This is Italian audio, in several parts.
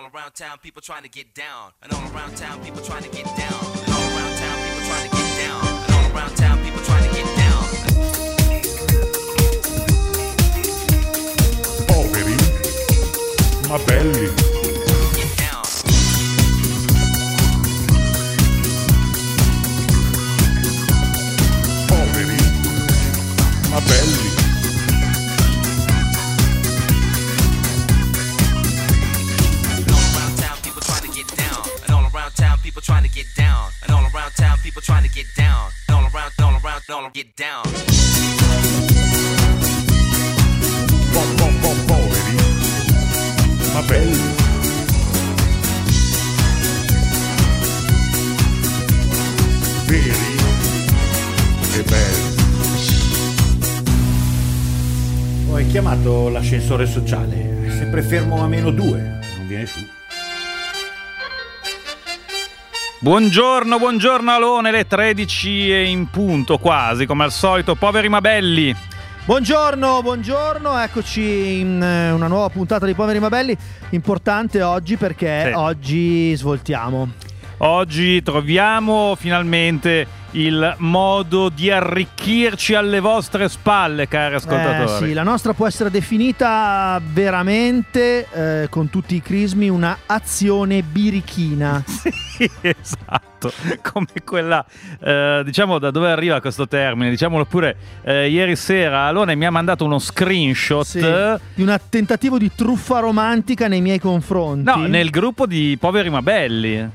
all around town, people trying to get down. And all around town, people trying to get down. And all around town, people trying to get down. And all around town, people trying to get down. Oh, Poveri, ma belli. Down. Oh, Poveri, ma belli. L'ascensore sociale, è sempre fermo a meno due, non viene su. Buongiorno, buongiorno Alone, le 13 e in punto quasi, come al solito, poveri ma belli. Buongiorno, buongiorno, eccoci in eh, una nuova puntata di Poveri Mabelli, importante oggi perché Sì. oggi svoltiamo. Oggi troviamo finalmente il modo di arricchirci alle vostre spalle, cari Eh, ascoltatori. sì, la nostra può essere definita veramente, eh, con tutti i crismi, una azione birichina. Sì, esatto, come quella, eh, diciamo da dove arriva questo termine, diciamolo pure, eh, ieri sera Alone mi ha mandato uno screenshot, Sì, di un tentativo di truffa romantica nei miei confronti. no, nel gruppo di poveri ma belli.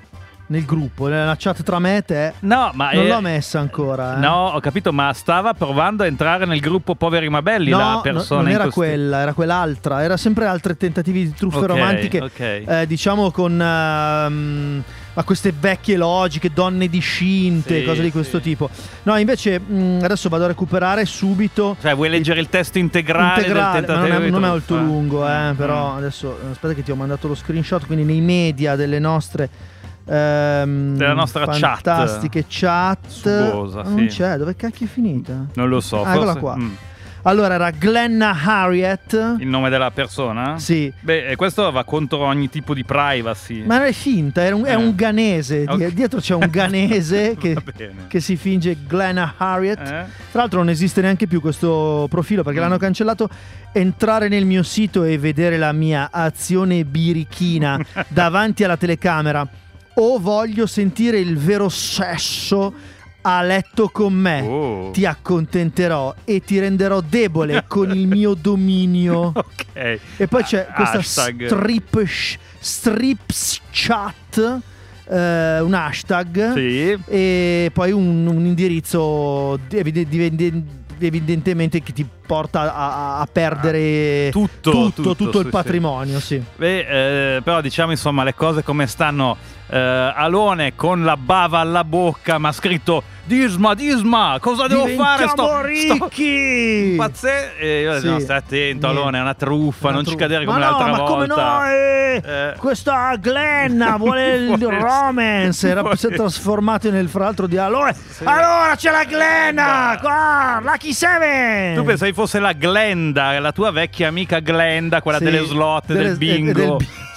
Nel gruppo, nella chat tra me e te. No, ma Non eh, l'ho messa ancora. eh. No, ho capito, ma stava provando a entrare nel gruppo Poveri ma Belli No, la no, persona non in era questione. quella, era quell'altra. Era sempre altri tentativi di truffe Ok, romantiche. ok. eh, diciamo con ehm, ma queste vecchie logiche, donne discinte, Sì, cose di questo sì. tipo. No, invece mh, adesso vado a recuperare subito. Cioè, vuoi leggere il testo integrale, integrale, non è, non è molto lungo, eh, Mm. però adesso aspetta che ti ho mandato lo screenshot, quindi nei media delle nostre ehm, Della nostra chat. fantastiche chat. Sugosa, non sì. c'è, dove cacchio è finita? Non lo so, Ah, eccola forse- qua. mm. Allora era Glenna Harriet. Il nome della persona? Sì. Beh, questo va contro ogni tipo di privacy. Ma non è finta, è un, è Eh. un ganese. di- Ok. Dietro c'è un ganese che, che si finge Glenna Harriet. Eh? Tra l'altro non esiste neanche più questo profilo perché Mm. l'hanno cancellato. Entrare nel mio sito e vedere la mia azione birichina davanti alla telecamera o voglio sentire il vero sesso a letto con me. Oh. Ti accontenterò e ti renderò debole con il mio dominio. Ok. E poi c'è Ah, questa hashtag. strip, strips chat, eh, un hashtag Sì. e poi un, un indirizzo evidentemente che ti porta a, a perdere Tutto, tutto, tutto, tutto il sì, patrimonio. Sì. Beh, eh, però diciamo insomma le cose come stanno. Eh, Alone con la bava alla bocca, ma ha scritto Disma, Disma, cosa devo fare? Sto, ricchi! Pazze- e io Sì. no, stai attento. Alone, è una truffa, Una non ci truffa. cadere come ma l'altra no, ma come volta. no? eh, Eh. Questa Glenna vuole il romance. Era, si è trasformato nel fra l'altro di allora. Allora c'è la Glenna! Qua, Lucky Seven! Tu pensavi fosse la Glenda, la tua vecchia amica Glenda, quella Sì, delle slot, delle- del bingo. e del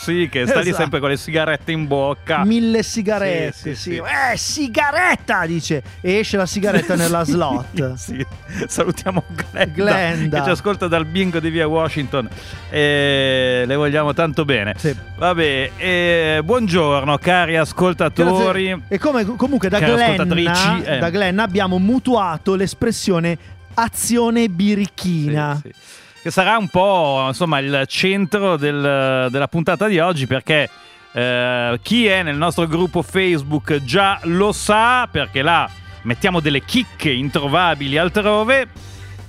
Sì, che sta lì Esatto. sempre con le sigarette in bocca. Mille sigarette, Sì, sì, sì. Eh, sigaretta, dice. E esce la sigaretta nella slot. Sì, salutiamo Glenda, Glenda. che ci ascolta dal bingo di via Washington e le vogliamo tanto bene. Sì. Vabbè, e buongiorno cari ascoltatori. Grazie. E come, comunque da Glenna, eh. da Glenna abbiamo mutuato l'espressione azione birichina. Sì, sì. Che sarà un po' insomma il centro del- della puntata di oggi perché eh, chi è nel nostro gruppo Facebook già lo sa perché là mettiamo delle chicche introvabili altrove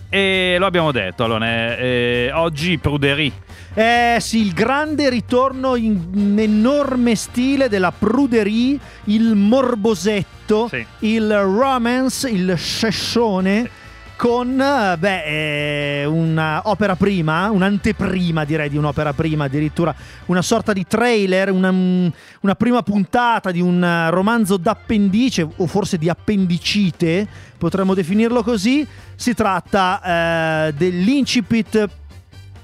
e lo abbiamo detto allora eh, oggi Pruderie Eh sì, il grande ritorno in, enorme stile della pruderie, il morbosetto, Sì. il romance, il scescione con eh, beh, eh, una opera prima, un'anteprima direi di un'opera prima, addirittura una sorta di trailer, una, una prima puntata di un romanzo d'appendice o forse di appendicite, potremmo definirlo così. Si tratta eh, dell'incipit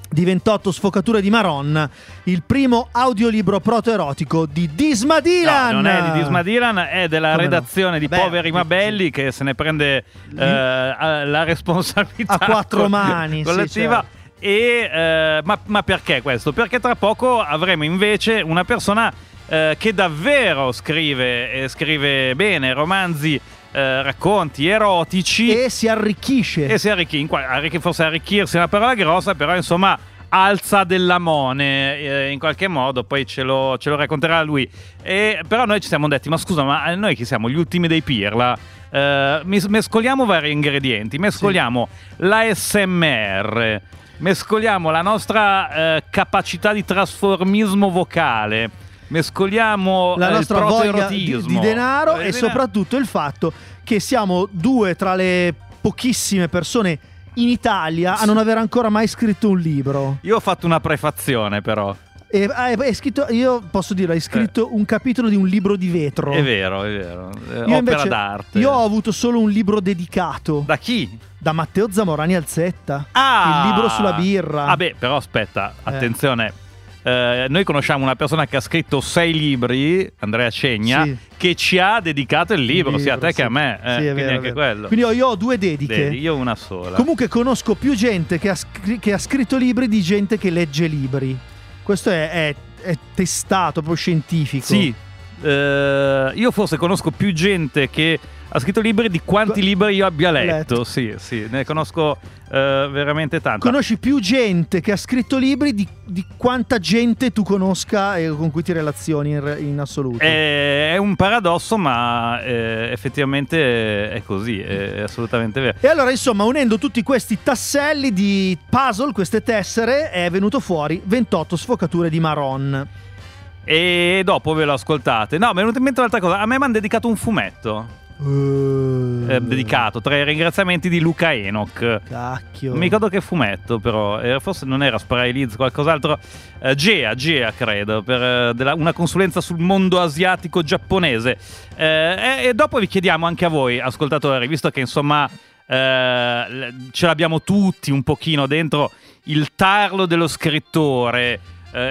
di 28 sfocature di Maron, il primo audiolibro protoerotico di Disma Dylan. No, non è di Disma Dylan, è della Come no? redazione di Beh, Poveri sì, ma Belli che se ne prende eh, la responsabilità A quattro mani, sì, collettiva. certo. E, eh, ma, ma perché questo? Perché tra poco avremo invece una persona eh, che davvero scrive, e scrive bene, romanzi, eh, racconti erotici E si arricchisce. e si arricchì, in qua- arricchi- forse arricchirsi è una parola grossa, però insomma alza della mone eh, in qualche modo, poi ce lo, ce lo racconterà lui. E, però noi ci siamo detti, ma scusa, ma noi chi siamo? Gli ultimi dei pirla? Eh, mescoliamo vari ingredienti, mescoliamo l'ASMR, mescoliamo la nostra eh, capacità di trasformismo vocale. Mescoliamo la eh, nostra il voglia di, di denaro Eh, e soprattutto il fatto che siamo due tra le pochissime persone in Italia a non aver ancora mai scritto un libro. Io ho fatto una prefazione però. E hai, hai scritto, io posso dire, hai scritto un capitolo di un libro di vetro. Eh. È vero, è vero. Eh, Io Opera invece- d'arte. Io ho avuto solo un libro dedicato da, Da chi? Matteo Zamorani Alzetta. Ah! Il libro sulla birra. Ah, beh, però aspetta, attenzione. Eh, noi conosciamo una persona che ha scritto sei libri, Andrea Cegna, Sì. che ci ha dedicato il libro, sia a te sì. che a me. eh, Sì, quindi vero, anche quello. Quindi io, io ho due dediche. Vedi, io una sola. Comunque conosco più gente che ha, scri- che ha scritto libri di gente che legge libri. Questo è, è- è testato, proprio scientifico. Sì, eh, io forse conosco più gente che ha scritto libri di quanti libri io abbia letto. letto. Sì, sì, ne conosco eh, veramente tanto. Conosci più gente che ha scritto libri di, di quanta gente tu conosca e con cui ti relazioni in, in assoluto. È, è un paradosso, ma eh, effettivamente è così, è assolutamente vero. E allora, insomma, unendo tutti questi tasselli di puzzle, queste tessere, è venuto fuori 28 sfocature di Maron. E dopo ve lo ascoltate. No, mi è venuta in mente un'altra cosa. A me mi hanno dedicato un fumetto. Eh, dedicato tra i ringraziamenti di Luca Enoch. Cacchio. Non mi ricordo che fumetto, però. eh, forse non era Spray Leeds, qualcos'altro. Eh, Gea, Gea, credo. Per eh, della- una consulenza sul mondo asiatico giapponese. Eh, e, dopo vi chiediamo anche a voi, ascoltatori, visto che insomma. ce l'abbiamo tutti un pochino dentro il tarlo dello scrittore.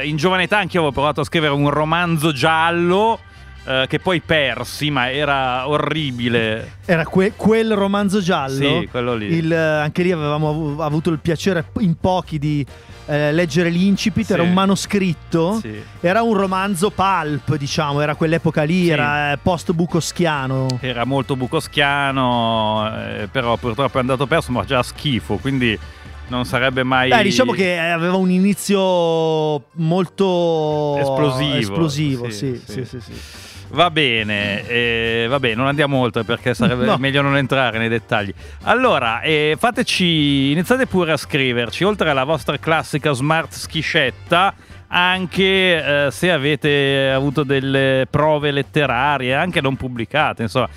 In giovane età anche io avevo provato a scrivere un romanzo giallo eh, che poi persi, ma era orribile. Era que- quel romanzo giallo. Sì, quello lì. Il, eh, anche lì avevamo avu- avuto il piacere in pochi di eh, leggere l'incipit. Sì. Era un manoscritto. Sì. Era un romanzo pulp, diciamo, era quell'epoca lì, Sì. era eh, post-bucoschiano. Era molto bucoschiano, eh, però purtroppo è andato perso, ma già schifo, quindi non sarebbe mai... Beh, diciamo che aveva un inizio molto Esplosivo. esplosivo, Sì, sì, sì. Va bene, eh, va bene, non andiamo oltre perché sarebbe No. meglio non entrare nei dettagli. Allora, eh, fateci, iniziate pure a scriverci, oltre alla vostra classica smart schiscetta, anche eh, se avete avuto delle prove letterarie, anche non pubblicate, insomma.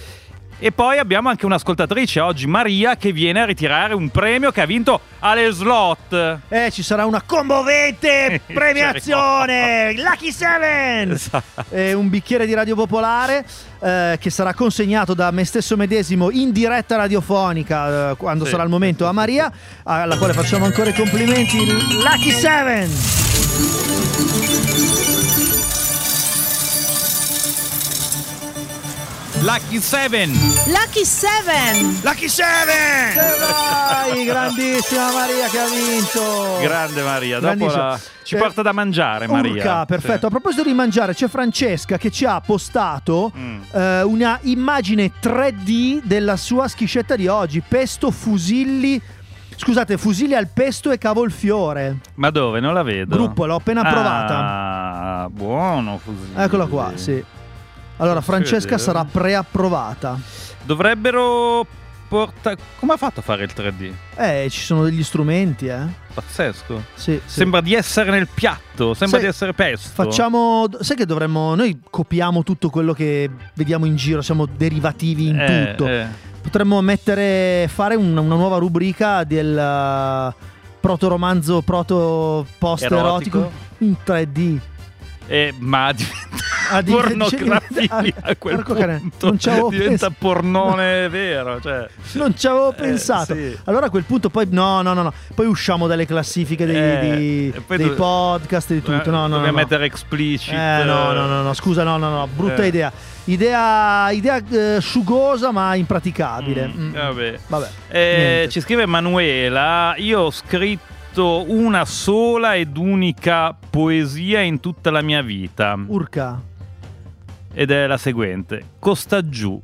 E poi abbiamo anche un'ascoltatrice oggi, Maria, che viene a ritirare un premio che ha vinto alle slot. Eh, ci sarà una commovente premiazione! Lucky 7! Esatto. Eh, un bicchiere di Radio Popolare eh, che sarà consegnato da me stesso medesimo in diretta radiofonica eh, quando Sì. sarà il momento a Maria, alla quale facciamo ancora i complimenti. Lucky 7! Lucky 7! Lucky 7! Lucky 7! Vai, grandissima Maria che ha vinto! Grande Maria, dopo la- ci Eh, porta da mangiare Maria. Urca, perfetto. A Sì. proposito di mangiare, c'è Francesca che ci ha postato Mm. eh, una immagine 3D della sua schiscetta di oggi. Pesto, fusilli. Scusate, fusilli al pesto e cavolfiore. Ma dove? Non la vedo. Gruppo, l'ho appena provata. Ah, buono così. Eccola qua, sì. Allora, Francesca sarà preapprovata. Dovrebbero portare... Come ha fatto a fare il 3D? Eh, ci sono degli strumenti, eh. Pazzesco. Sì, sì. Sembra di essere nel piatto, sembra Sai, di essere pesto. Facciamo. Sai che dovremmo. Noi copiamo tutto quello che vediamo in giro, siamo derivativi in Eh, tutto. eh. Potremmo mettere. fare un- una nuova rubrica del uh, proto romanzo, proto post Erotico. in 3D. Eh, ma diventa... Ah, pornografia a quel punto non diventa pornone vero cioè. Non ci avevo Eh, pensato. sì. Allora a quel punto poi no, no, no, no. Poi usciamo dalle classifiche dei, Eh, poi dei do- podcast e di tutto. No, no, no. dobbiamo no. mettere explicit Eh, no, no, no, no, scusa, no, no, no, brutta Eh. idea. Idea, idea eh, sugosa ma impraticabile. Mm, Mm. vabbè. Vabbè. Eh, ci scrive Manuela, io ho scritto una sola ed unica poesia in tutta la mia vita Urca. ed è la seguente. Costa giù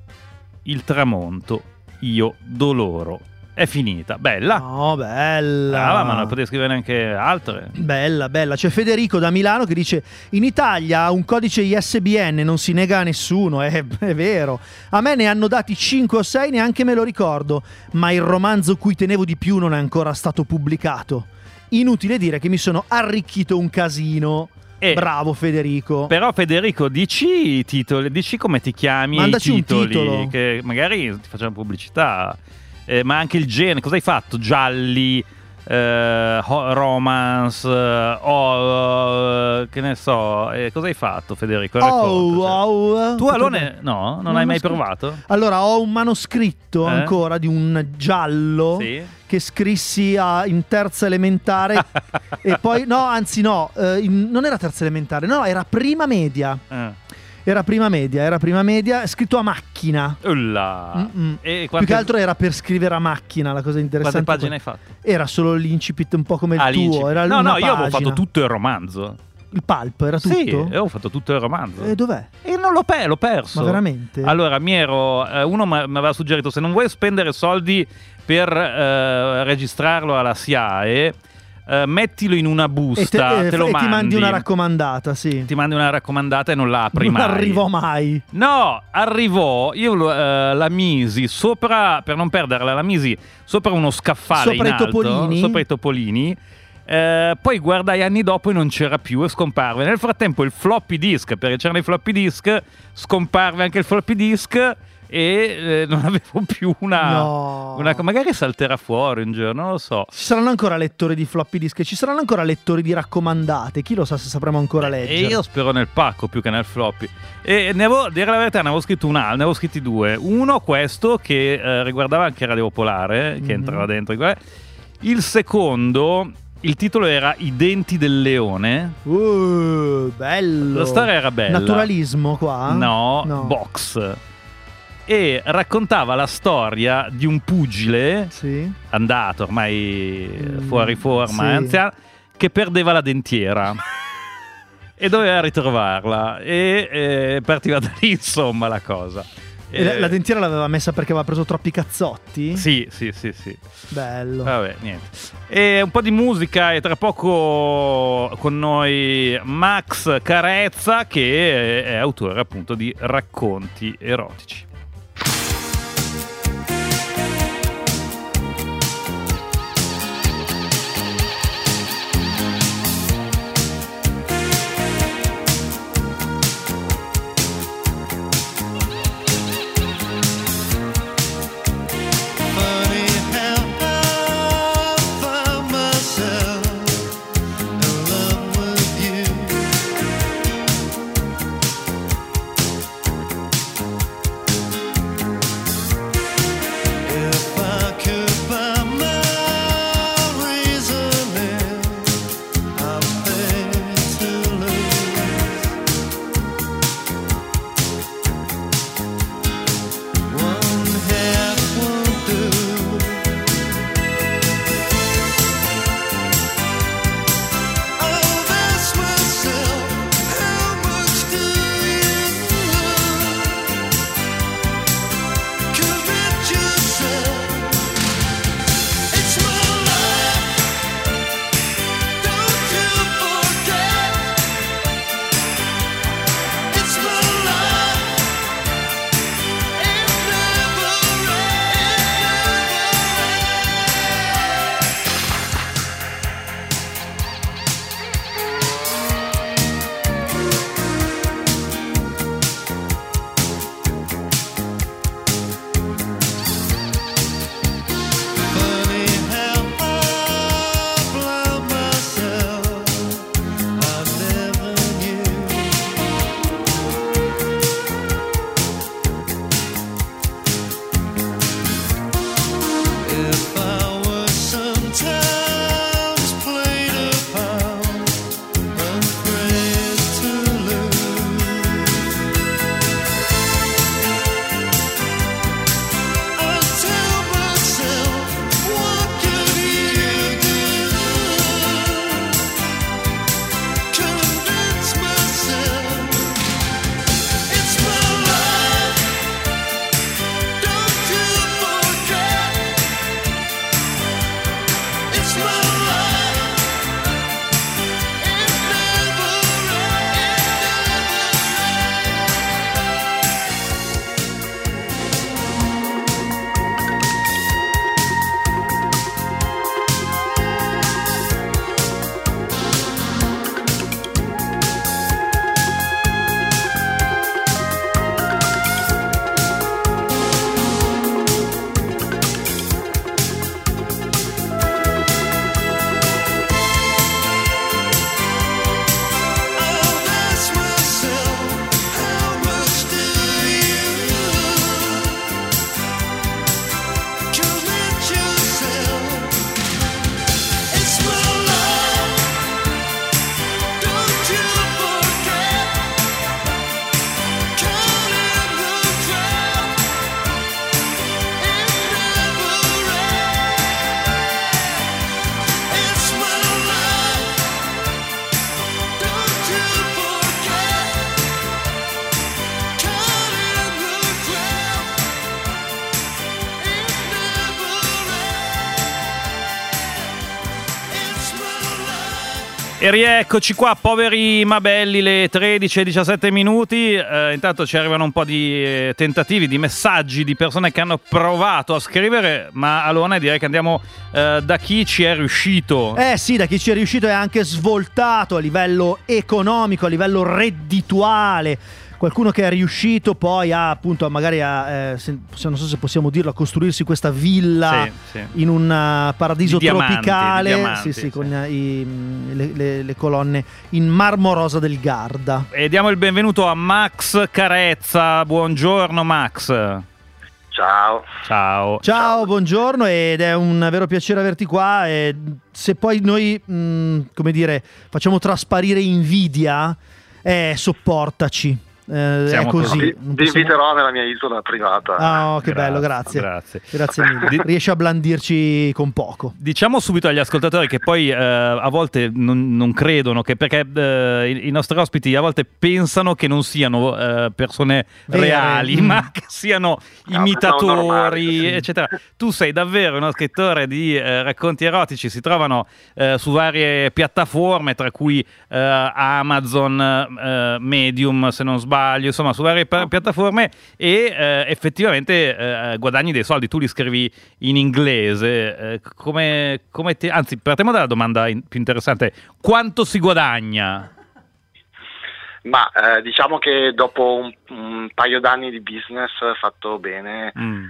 il tramonto, io doloro. È finita, bella. No, bella. Ah, ma non potevi scrivere anche altre. Bella, bella. C'è Federico da Milano che dice: In Italia un codice ISBN non si nega a nessuno. È, è vero. A me ne hanno dati 5 o 6, neanche me lo ricordo. Ma il romanzo cui tenevo di più non è ancora stato pubblicato. Inutile dire che mi sono arricchito un casino. Eh, Bravo Federico. Però Federico, dici i titoli, dici come ti chiami Mandaci i un titoli, titolo. che magari ti facciamo pubblicità. Eh, ma anche il genere, cosa hai fatto? Gialli, eh, romance, eh, o eh, che ne so, eh, cosa hai fatto Federico? Oh, wow. Tu Alone, no? Non, hai mai provato? Allora, ho un manoscritto Eh? ancora di un giallo Sì. che scrissi a- in terza elementare e poi, no, anzi no, eh, in- non era terza elementare, no, era prima media. Eh. Era prima media, era prima media, scritto a macchina. Ulla. Mm-mm. E Più quante, che altro era per scrivere a macchina, la cosa interessante. quante pagine hai fatto? Era solo l'incipit un po' come il Ah, tuo, l'incipit. era no, no, io avevo pagina. fatto tutto il romanzo. Il pulp era tutto? Sì, avevo fatto tutto il romanzo. E dov'è? E non l'ho, pe- l'ho perso. Ma veramente? Allora, mi ero. eh, uno mi mi aveva suggerito: se non vuoi spendere soldi per eh, registrarlo alla SIAE, eh, mettilo in una e, busta, te- te, eh, lo e mandi. ti mandi una raccomandata, sì. Ti mandi una raccomandata e non la apri non mai. arrivò mai. No, arrivò, io eh, la misi sopra, per non perderla, la misi sopra uno scaffale Sopra in i alto, topolini? sopra i topolini. Eh, poi guardai anni dopo e non c'era più e scomparve. Nel frattempo il floppy disk, perché c'erano i floppy disk, scomparve anche il floppy disk e eh, non avevo più una, No. una- Magari salterà fuori un giorno, non lo so. Ci saranno ancora lettori di floppy disk, ci saranno ancora lettori di raccomandate. Chi lo sa se sapremo ancora E leggere. io spero nel pacco più che nel floppy. E ne avevo, dire la verità, ne avevo scritto un altro, ne avevo scritti due. Uno, questo, che eh, riguardava anche Radio Popolare, che Mhm. entrava dentro. Il secondo, il titolo era I denti del leone. Uh, bello. La storia era bella. Naturalismo qua? No, No. box. E raccontava la storia di un pugile Sì. andato ormai Mm, fuori forma, sì. anziano, che perdeva la dentiera. e doveva ritrovarla e eh, partiva da lì insomma la cosa E la, Eh, la dentiera l'aveva messa perché aveva preso troppi cazzotti? sì sì sì sì Bello. vabbè niente e un po' di musica e tra poco con noi Max Carezza che è autore appunto di racconti erotici rieccoci qua, poveri Mabelli, le 13 e 17 minuti. Eh, intanto ci arrivano un po' di eh, tentativi, di messaggi di persone che hanno provato a scrivere, ma allora direi che andiamo eh, da chi ci è riuscito. Eh sì, da chi ci è riuscito è anche svoltato a livello economico, a livello reddituale. Qualcuno che è riuscito poi a appunto a magari a, eh, se- non so se possiamo dirlo, a costruirsi questa villa Sì, sì. in un uh, paradiso Di diamanti, tropicale, di diamanti, sì, sì, sì. con uh, i- mm, le, le- le colonne in marmo rosa del Garda. E diamo il benvenuto a Max Carezza. Buongiorno Max. Ciao. Ciao. Ciao, buongiorno ed è un vero piacere averti qua e se poi noi, mh, come dire, facciamo trasparire invidia, eh, sopportaci. Eh, è così. Vi possiamo- inviterò nella mia isola privata. Ah, oh, che bello, grazie. Grazie. Grazie mille. Di- Riesci a blandirci con poco. Diciamo subito agli ascoltatori che poi eh, a volte non, non credono che perché eh, i, i nostri ospiti a volte pensano che non siano eh, persone Vere. reali, Mm. ma che siano No, imitatori, normali, sì. eccetera. Tu sei davvero uno scrittore di eh, racconti erotici, si trovano eh, su varie piattaforme, tra cui eh, Amazon, eh, Medium, se non sbaglio, insomma, su varie pa- piattaforme e eh, effettivamente eh, guadagni dei soldi. Tu li scrivi in inglese. eh, come, come ti- Anzi, partiamo dalla domanda in- più interessante: quanto si guadagna? Ma eh, diciamo che dopo un, un paio d'anni di business fatto bene, Mm.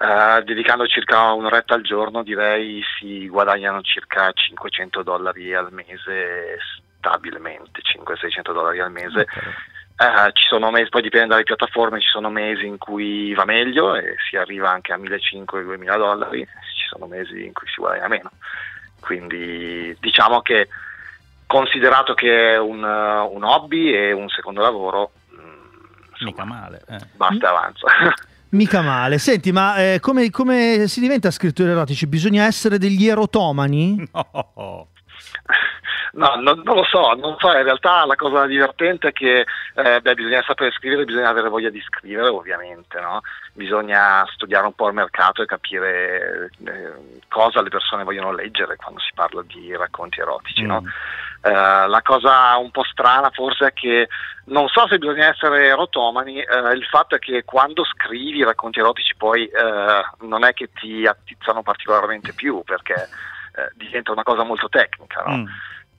eh, dedicando circa un'oretta al giorno, direi si guadagnano circa 500 dollari al mese stabilmente, 500-600 dollari al mese. Eh, ci sono mesi, poi dipende dalle piattaforme, ci sono mesi in cui va meglio e si arriva anche a 1500-2000 dollari, ci sono mesi in cui si guadagna meno. Quindi diciamo che considerato che è un, uh, un hobby e un secondo lavoro, mm, Mica insomma, male. eh. basta e avanza. Mica male. Senti, ma eh, come, come si diventa scrittori erotici? Bisogna essere degli erotomani? No. No, non, non lo so, non so, in realtà la cosa divertente è che eh, beh, bisogna sapere scrivere, bisogna avere voglia di scrivere ovviamente, no? bisogna studiare un po' il mercato e capire eh, cosa le persone vogliono leggere quando si parla di racconti erotici. no? Mm. Eh, la cosa un po' strana forse è che non so se bisogna essere erotomani, eh, il fatto è che quando scrivi racconti erotici poi eh, non è che ti attizzano particolarmente più perché eh, diventa una cosa molto tecnica. no? Mm.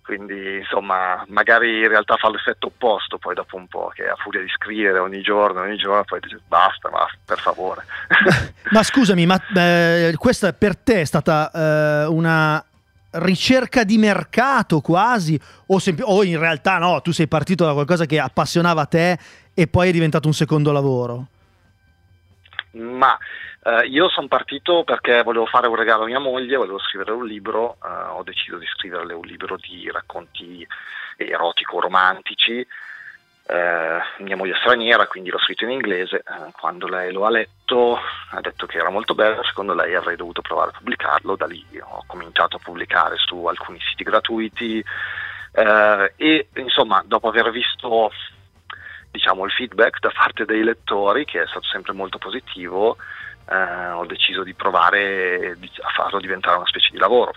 Quindi insomma, magari in realtà fa l'effetto opposto poi dopo un po', che a furia di scrivere ogni giorno, ogni giorno, poi dice basta, ma per favore. Ma scusami, ma eh, questa per te è stata eh, una ricerca di mercato quasi? O, sempl- o in realtà no, tu sei partito da qualcosa che appassionava te e poi è diventato un secondo lavoro? ma eh, io sono partito perché volevo fare un regalo a mia moglie, volevo scrivere un libro, eh, ho deciso di scriverle un libro di racconti erotico-romantici. Eh, mia moglie è straniera, quindi l'ho scritto in inglese. Eh, quando lei lo ha letto ha detto che era molto bello, secondo lei avrei dovuto provare a pubblicarlo, da lì ho cominciato a pubblicare su alcuni siti gratuiti eh, e insomma dopo aver visto diciamo, il feedback da parte dei lettori, che è stato sempre molto positivo, eh, ho deciso di provare a farlo diventare una specie di lavoro.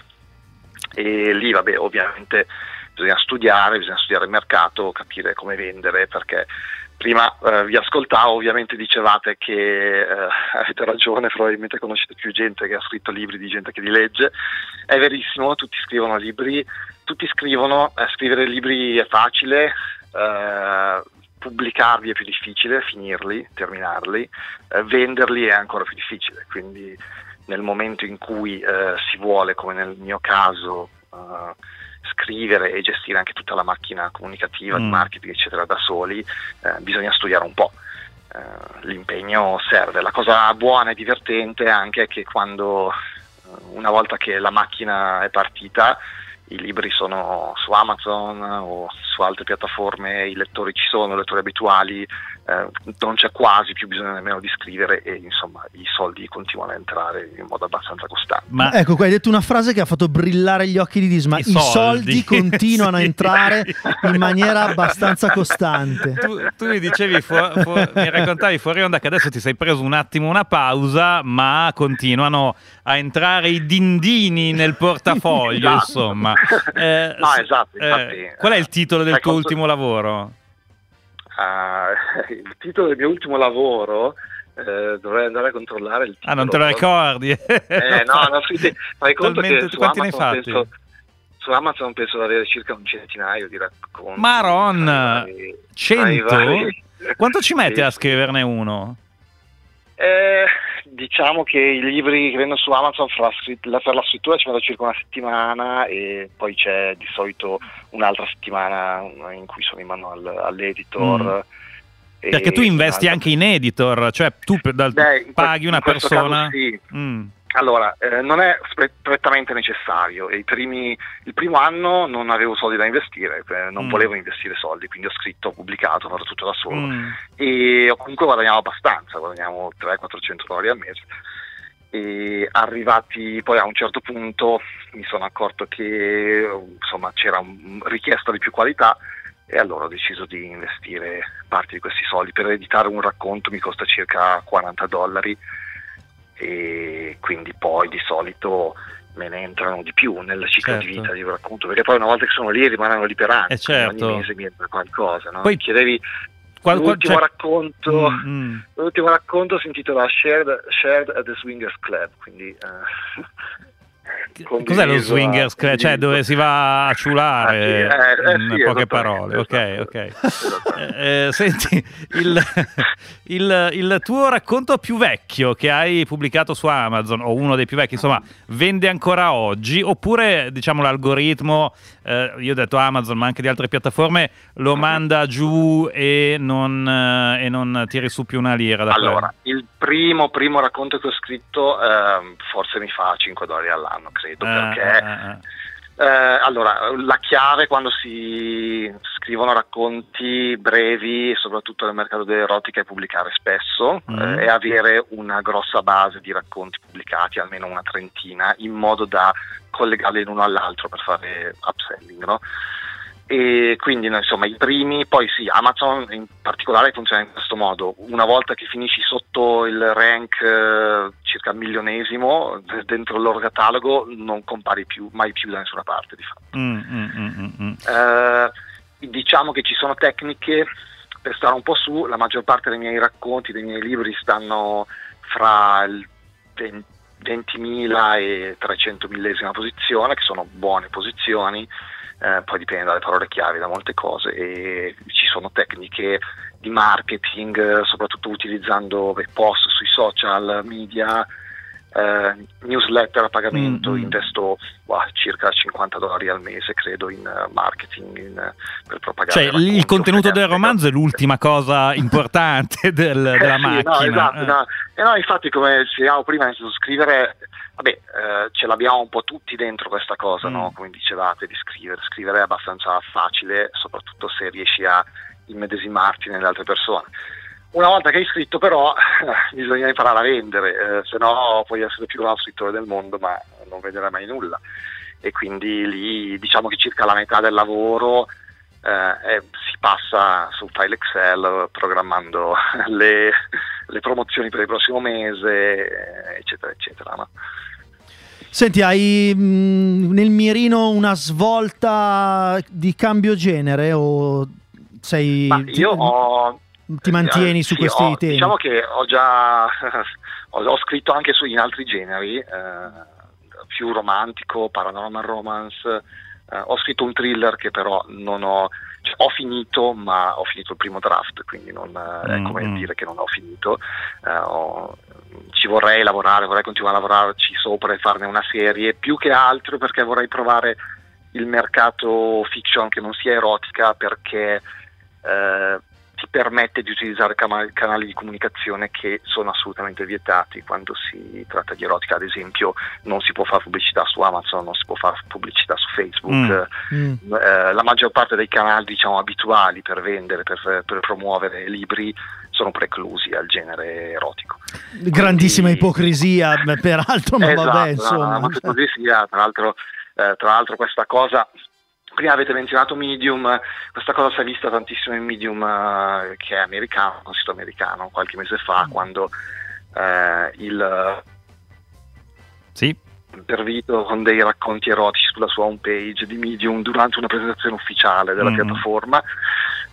E lì, vabbè, ovviamente bisogna studiare, bisogna studiare il mercato, capire come vendere, perché prima eh, vi ascoltavo, ovviamente dicevate che eh, avete ragione, probabilmente conoscete più gente che ha scritto libri di gente che li legge. È verissimo, tutti scrivono libri, tutti scrivono, eh, scrivere libri è facile, eh, pubblicarli è più difficile, finirli, terminarli, eh, venderli è ancora più difficile, quindi nel momento in cui eh, si vuole, come nel mio caso, eh, scrivere e gestire anche tutta la macchina comunicativa, di Mm. marketing, eccetera, da soli, eh, bisogna studiare un po'. Eh, l'impegno serve. La cosa buona e divertente anche è che quando, eh, una volta che la macchina è partita, i libri sono su Amazon o su altre piattaforme, i lettori ci sono, lettori abituali, eh, non c'è quasi più bisogno nemmeno di scrivere e insomma i soldi continuano a entrare in modo abbastanza costante. Ma Ecco qua, hai detto una frase che ha fatto brillare gli occhi di Disma. I I, soldi. soldi. continuano a Sì. entrare in maniera abbastanza costante. tu, tu mi dicevi, fu- fu- mi raccontavi fuori onda che adesso ti sei preso un attimo una pausa, ma continuano a entrare i dindini nel portafoglio, Esatto. insomma. Eh, No, s- esatto, eh, infatti, qual è eh, il titolo del tuo quanto- ultimo lavoro? Il titolo del mio ultimo lavoro eh, dovrei andare a controllare il titolo. Ah, non te lo ricordi? Eh, no, no, sì. fai conto Talmente- che su quanti ne hai Amazon, fatti? penso, su Amazon penso di avere circa un centinaio di racconti. Maron, Tra i vari- 100? tra i vari- Quanto ci metti Sì. a scriverne uno? Eh, diciamo che i libri che vendono su Amazon per la, per la scrittura ci metto circa una settimana e poi c'è di solito un'altra settimana in cui sono in mano al- all'editor. Mm. Perché tu investi anche in editor, cioè tu per- dal- Beh, in paghi una persona. caso sì. Mm. Allora, eh, non è prettamente necessario. Primi- il primo anno non avevo soldi da investire, eh, non Mm. volevo investire soldi, quindi ho scritto, ho pubblicato, ho fatto tutto da solo Mm. e comunque guadagnavo abbastanza, guadagnavo 300-400 dollari al mese. E arrivati poi a un certo punto mi sono accorto che insomma, c'era un, richiesta di più qualità e allora ho deciso di investire parte di questi soldi. Per editare un racconto mi costa circa 40 dollari e quindi poi di solito me ne entrano di più nel ciclo di Certo. vita di un racconto, perché poi una volta che sono lì rimangono lì per anni, Eh, certo. ogni mese mi entra qualcosa. No? Poi- chiedevi Qual- qual- l'ultimo cioè- racconto Mm, mm. L'ultimo racconto si intitola Shared, Shared at the Swingers Club, quindi eh, Cos'è lo condiviso, swingers club? Cioè condiviso. dove si va a ciulare Ah, sì, eh, eh, in sì, poche parole. Ok, ok. Eh, eh, senti, il, il- il tuo racconto più vecchio che hai pubblicato su Amazon, o uno dei più vecchi, insomma, vende ancora oggi? Oppure, diciamo, l'algoritmo, eh, io ho detto Amazon, ma anche di altre piattaforme, lo manda giù e non, eh, e non tiri su più una lira Allora, il primo, primo racconto che ho scritto ehm, forse mi fa 5 dollari all'anno, credo, quello? perché Eh, allora, la chiave quando si scrivono racconti brevi, soprattutto nel mercato dell'erotica, è pubblicare spesso Mm. eh, e avere una grossa base di racconti pubblicati, almeno una trentina, in modo da collegarli l'uno all'altro per fare upselling, no? E quindi insomma i primi, poi sì, Amazon in particolare funziona in questo modo, una volta che finisci sotto il rank eh, circa il milionesimo dentro il loro catalogo non compari più, mai più da nessuna parte di fatto. Mm, mm, mm, mm, mm. Eh, diciamo che ci sono tecniche per stare un po' su, la maggior parte dei miei racconti, dei miei libri stanno fra il 20 20.000 e 300 millesima posizione, che sono buone posizioni, eh, poi dipende dalle parole chiave, da molte cose e ci sono tecniche di marketing, eh, soprattutto utilizzando beh, post sui social media, eh, newsletter a pagamento, Mm, mm. investo bah, circa 50 dollari al mese, credo, in eh, marketing, in, eh, per propagare. Cioè, il racconti, contenuto del romanzo è l'ultima cosa importante del- Eh della sì, macchina. No, esatto, eh. no. E no, infatti, come dicevamo prima, scrivere, vabbè, eh, ce l'abbiamo un po' tutti dentro questa cosa, Mm. no? come dicevate, di scrivere. Scrivere è abbastanza facile, soprattutto se riesci a immedesimarti nelle altre persone. Una volta che hai scritto, però, bisogna imparare a vendere, eh, se no puoi essere il più bravo scrittore del mondo, ma non venderai mai nulla. E quindi lì diciamo che circa la metà del lavoro eh, è- si passa sul file Excel programmando le, le promozioni per il prossimo mese, eh, eccetera, eccetera. no? Senti, hai mh, nel mirino una svolta di cambio genere o sei... Ma io ho... ti mantieni eh, su sì, questi ho- temi? Diciamo che ho già ho, ho scritto anche su, in altri generi, eh, più romantico, paranormal romance. eh, ho scritto un thriller che però non ho... cioè, ho finito, ma ho finito il primo draft, quindi non, eh, è Mm, come mm. dire che non ho finito. Eh, ho- ci vorrei lavorare, vorrei continuare a lavorarci sopra e farne una serie, più che altro perché vorrei provare il mercato fiction che non sia erotica perché eh, ti permette di utilizzare canali di comunicazione che sono assolutamente vietati quando si tratta di erotica, ad esempio non si può fare pubblicità su Amazon, non si può fare pubblicità su Facebook, Mm. eh, la maggior parte dei canali diciamo, abituali per vendere, per, per promuovere libri sono preclusi al genere erotico. Grandissima Quindi- ipocrisia, peraltro, ma Esatto, vabbè, no, insomma. ma che così sia, tra l'altro, eh, tra l'altro questa cosa, prima avete menzionato Medium, questa cosa si è vista tantissimo in Medium eh, che è americano, un sito americano, qualche mese fa, quando eh, il... Sì, per video con dei racconti erotici sulla sua homepage di Medium durante una presentazione ufficiale della Mm. piattaforma.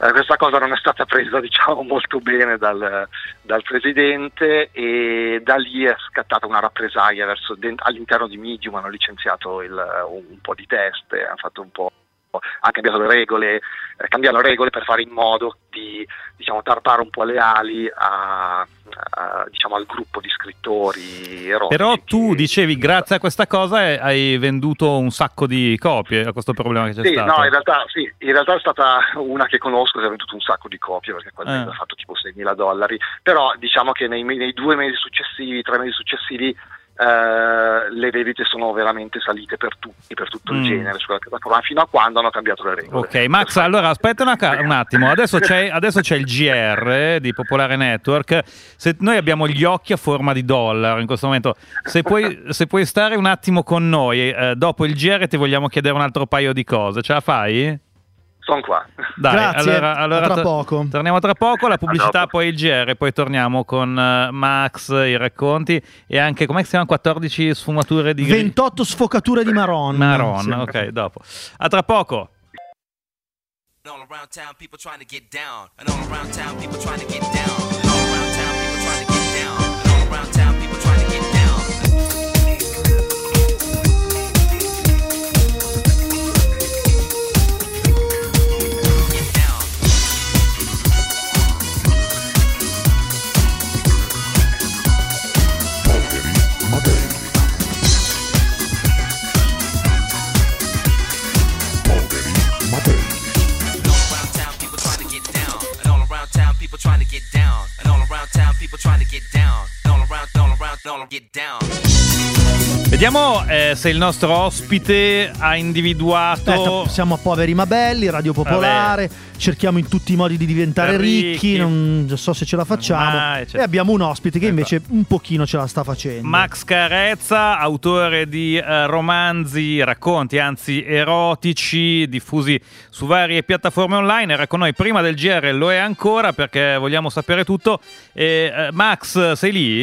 Eh, questa cosa non è stata presa diciamo molto bene dal, dal presidente e da lì è scattata una rappresaglia verso, all'interno di Medium hanno licenziato il- un, un po' di test, hanno fatto un po' hanno cambiato le regole, eh, cambiano le regole per fare in modo di diciamo, tarpare un po' le ali a- a- diciamo, al gruppo di scrittori erotici. Però tu dicevi, grazie a questa cosa eh, hai venduto un sacco di copie a questo problema che c'è Sì, stato. no, in realtà, sì, in realtà è stata una che conosco che ha venduto un sacco di copie perché quel Eh. ha fatto tipo 6.000 dollari, però diciamo che nei, nei due mesi successivi, tre mesi successivi, eh, le vendite sono veramente salite per tutti, per tutto il Mm. genere sulla piattaforma, fino a quando hanno cambiato le regole. Ok, Max, allora aspetta ca- un attimo. Adesso c'è, adesso c'è il GR eh, di Popolare Network. Se noi abbiamo gli occhi a forma di dollaro in questo momento, se puoi, se puoi stare un attimo con noi, eh, dopo il GR ti vogliamo chiedere un altro paio di cose. Ce la fai? Sono qua. Dai, Grazie, allora, allora tra to- poco. Torniamo tra poco, la pubblicità, poi il GR, poi torniamo con eh, Max, i racconti e anche, come si chiama, 14 sfumature di gri- 28 sfocature di Maron. Marron. Sì. Ok, dopo. A tra poco. All around town, people trying to get down. And all around town, people trying to get down. Trying to get down. And all around town, people trying to get down. Vediamo eh, se il nostro ospite ha individuato. Aspetta, siamo a poveri ma belli, Radio Popolare, cerchiamo in tutti i modi di diventare Ricchi. ricchi, non so se ce la facciamo. Mai, cioè- E abbiamo un ospite che invece un pochino ce la sta facendo. Max Carezza, autore di eh, romanzi, racconti, anzi erotici, diffusi su varie piattaforme online. Era con noi prima del GR, lo è ancora perché vogliamo sapere tutto. E, eh, Max, sei lì?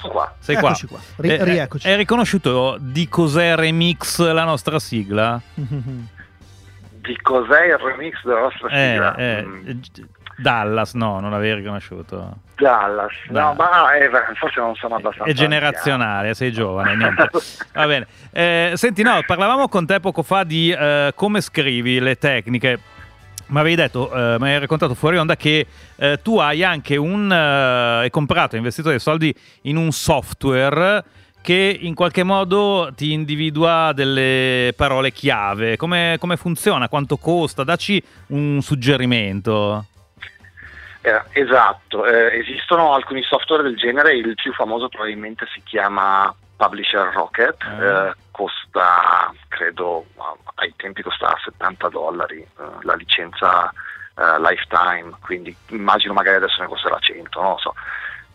Sono qua. Sei qua. Eccoci qua, ri- Eh, eh, rieccoci. Hai riconosciuto di cos'è Remix la nostra sigla? Di cos'è il remix della vostra Eh, sigla? eh, Mm, Dallas, no, non l'avevi riconosciuto. Dallas. No, Dai. ma eh, forse non sono abbastanza. È generazionale, sei giovane, niente. Va bene. Eh, senti, no, parlavamo con te poco fa di eh, come scrivi le tecniche. Mi avevi detto, eh, mi hai raccontato fuori onda che eh, tu hai anche un. eh, hai comprato, hai investito dei soldi in un software che in qualche modo ti individua delle parole chiave. Come, come funziona? Quanto costa? Dacci un suggerimento. Eh, esatto, eh, esistono alcuni software del genere, il più famoso probabilmente si chiama Publisher Rocket, Ah. Costa, credo, ai tempi costava 70 dollari eh, la licenza eh, lifetime, quindi immagino magari adesso ne costerà 100, non lo so.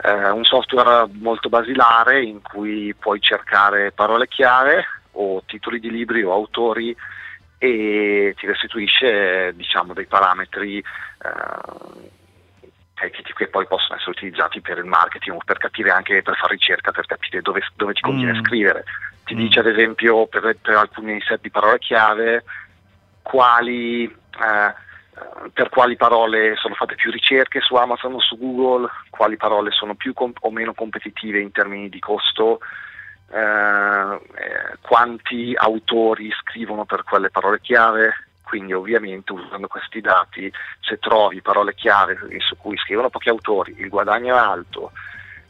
Eh, un software molto basilare in cui puoi cercare parole chiave o titoli di libri o autori e ti restituisce diciamo dei parametri eh, che, poi possono essere utilizzati per il marketing o per capire anche per fare ricerca, per capire dove, dove ti conviene Mm. scrivere. Ti Mm. dice ad esempio per, per alcuni set di parole chiave quali, eh, per quali parole sono fatte più ricerche su Amazon o su Google, quali parole sono più com- o meno competitive in termini di costo, eh, eh, quanti autori scrivono per quelle parole chiave. Quindi ovviamente usando questi dati, se trovi parole chiave su cui scrivono pochi autori, il guadagno è alto,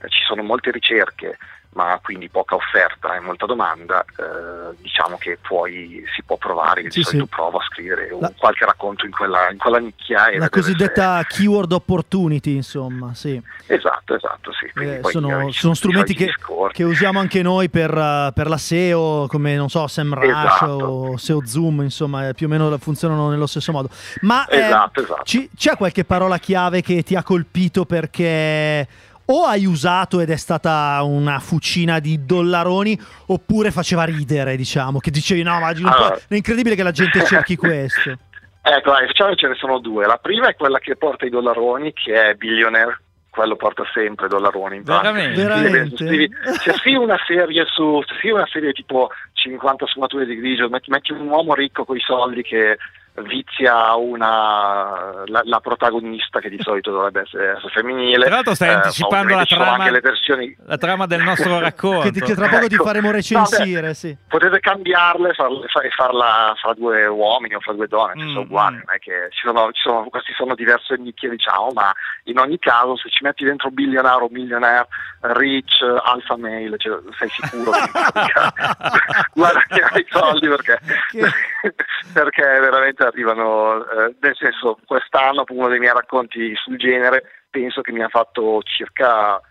eh, ci sono molte ricerche, ma quindi poca offerta e molta domanda, eh, diciamo che poi si può provare, di Sì, solito sì. provo a scrivere La- qualche racconto in quella, in quella nicchia. La cosiddetta keyword opportunity, insomma, sì. se- Esatto, esatto, sì. Eh, sono, io- sono strumenti che, che usiamo anche noi per, uh, per la SEO, come non so, SEMrush Esatto. o SEO Zoom, insomma, eh, più o meno funzionano nello stesso modo. Ma eh, Esatto, esatto. ci- c'è qualche parola chiave che ti ha colpito perché o hai usato ed è stata una fucina di dollaroni oppure faceva ridere, diciamo, che dicevi no, ma Allora. è incredibile che la gente cerchi questo. Ecco, dai, diciamo che ce ne sono due. La prima è quella che porta i dollaroni, che è Billionaire, quello porta sempre dollaroni in banca. Veramente? Se scrivi una serie su se scrivi una serie tipo 50 sfumature di grigio metti, metti un uomo ricco con i soldi che vizia una la, la protagonista che di solito dovrebbe essere, essere femminile Tra l'altro stai Eh, anticipando la trama, anche le versioni la trama del nostro racconto. Che, che tra poco ti Ecco. faremo recensire, sì. potete cambiarle e farla fra due uomini o fra due donne, Mm, sono uguali, mm. non è che ci sono, ci sono- questi sono diverse nicchie diciamo, ma in ogni caso se ci metti dentro billionaire o millionaire, rich, alpha male, cioè, sei sicuro che guadagnerai soldi perché, perché veramente arrivano, eh, nel senso quest'anno uno dei miei racconti sul genere penso che mi ha fatto circa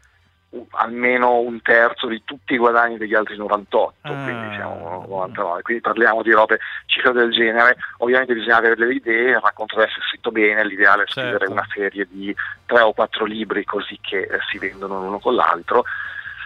un- almeno un terzo di tutti i guadagni degli altri 98, Ah. quindi siamo 99, quindi parliamo di robe cifre del genere, ovviamente bisogna avere delle idee, il racconto deve essere scritto bene, l'ideale è scrivere Certo. una serie di tre o quattro libri così che eh, si vendono l'uno con l'altro.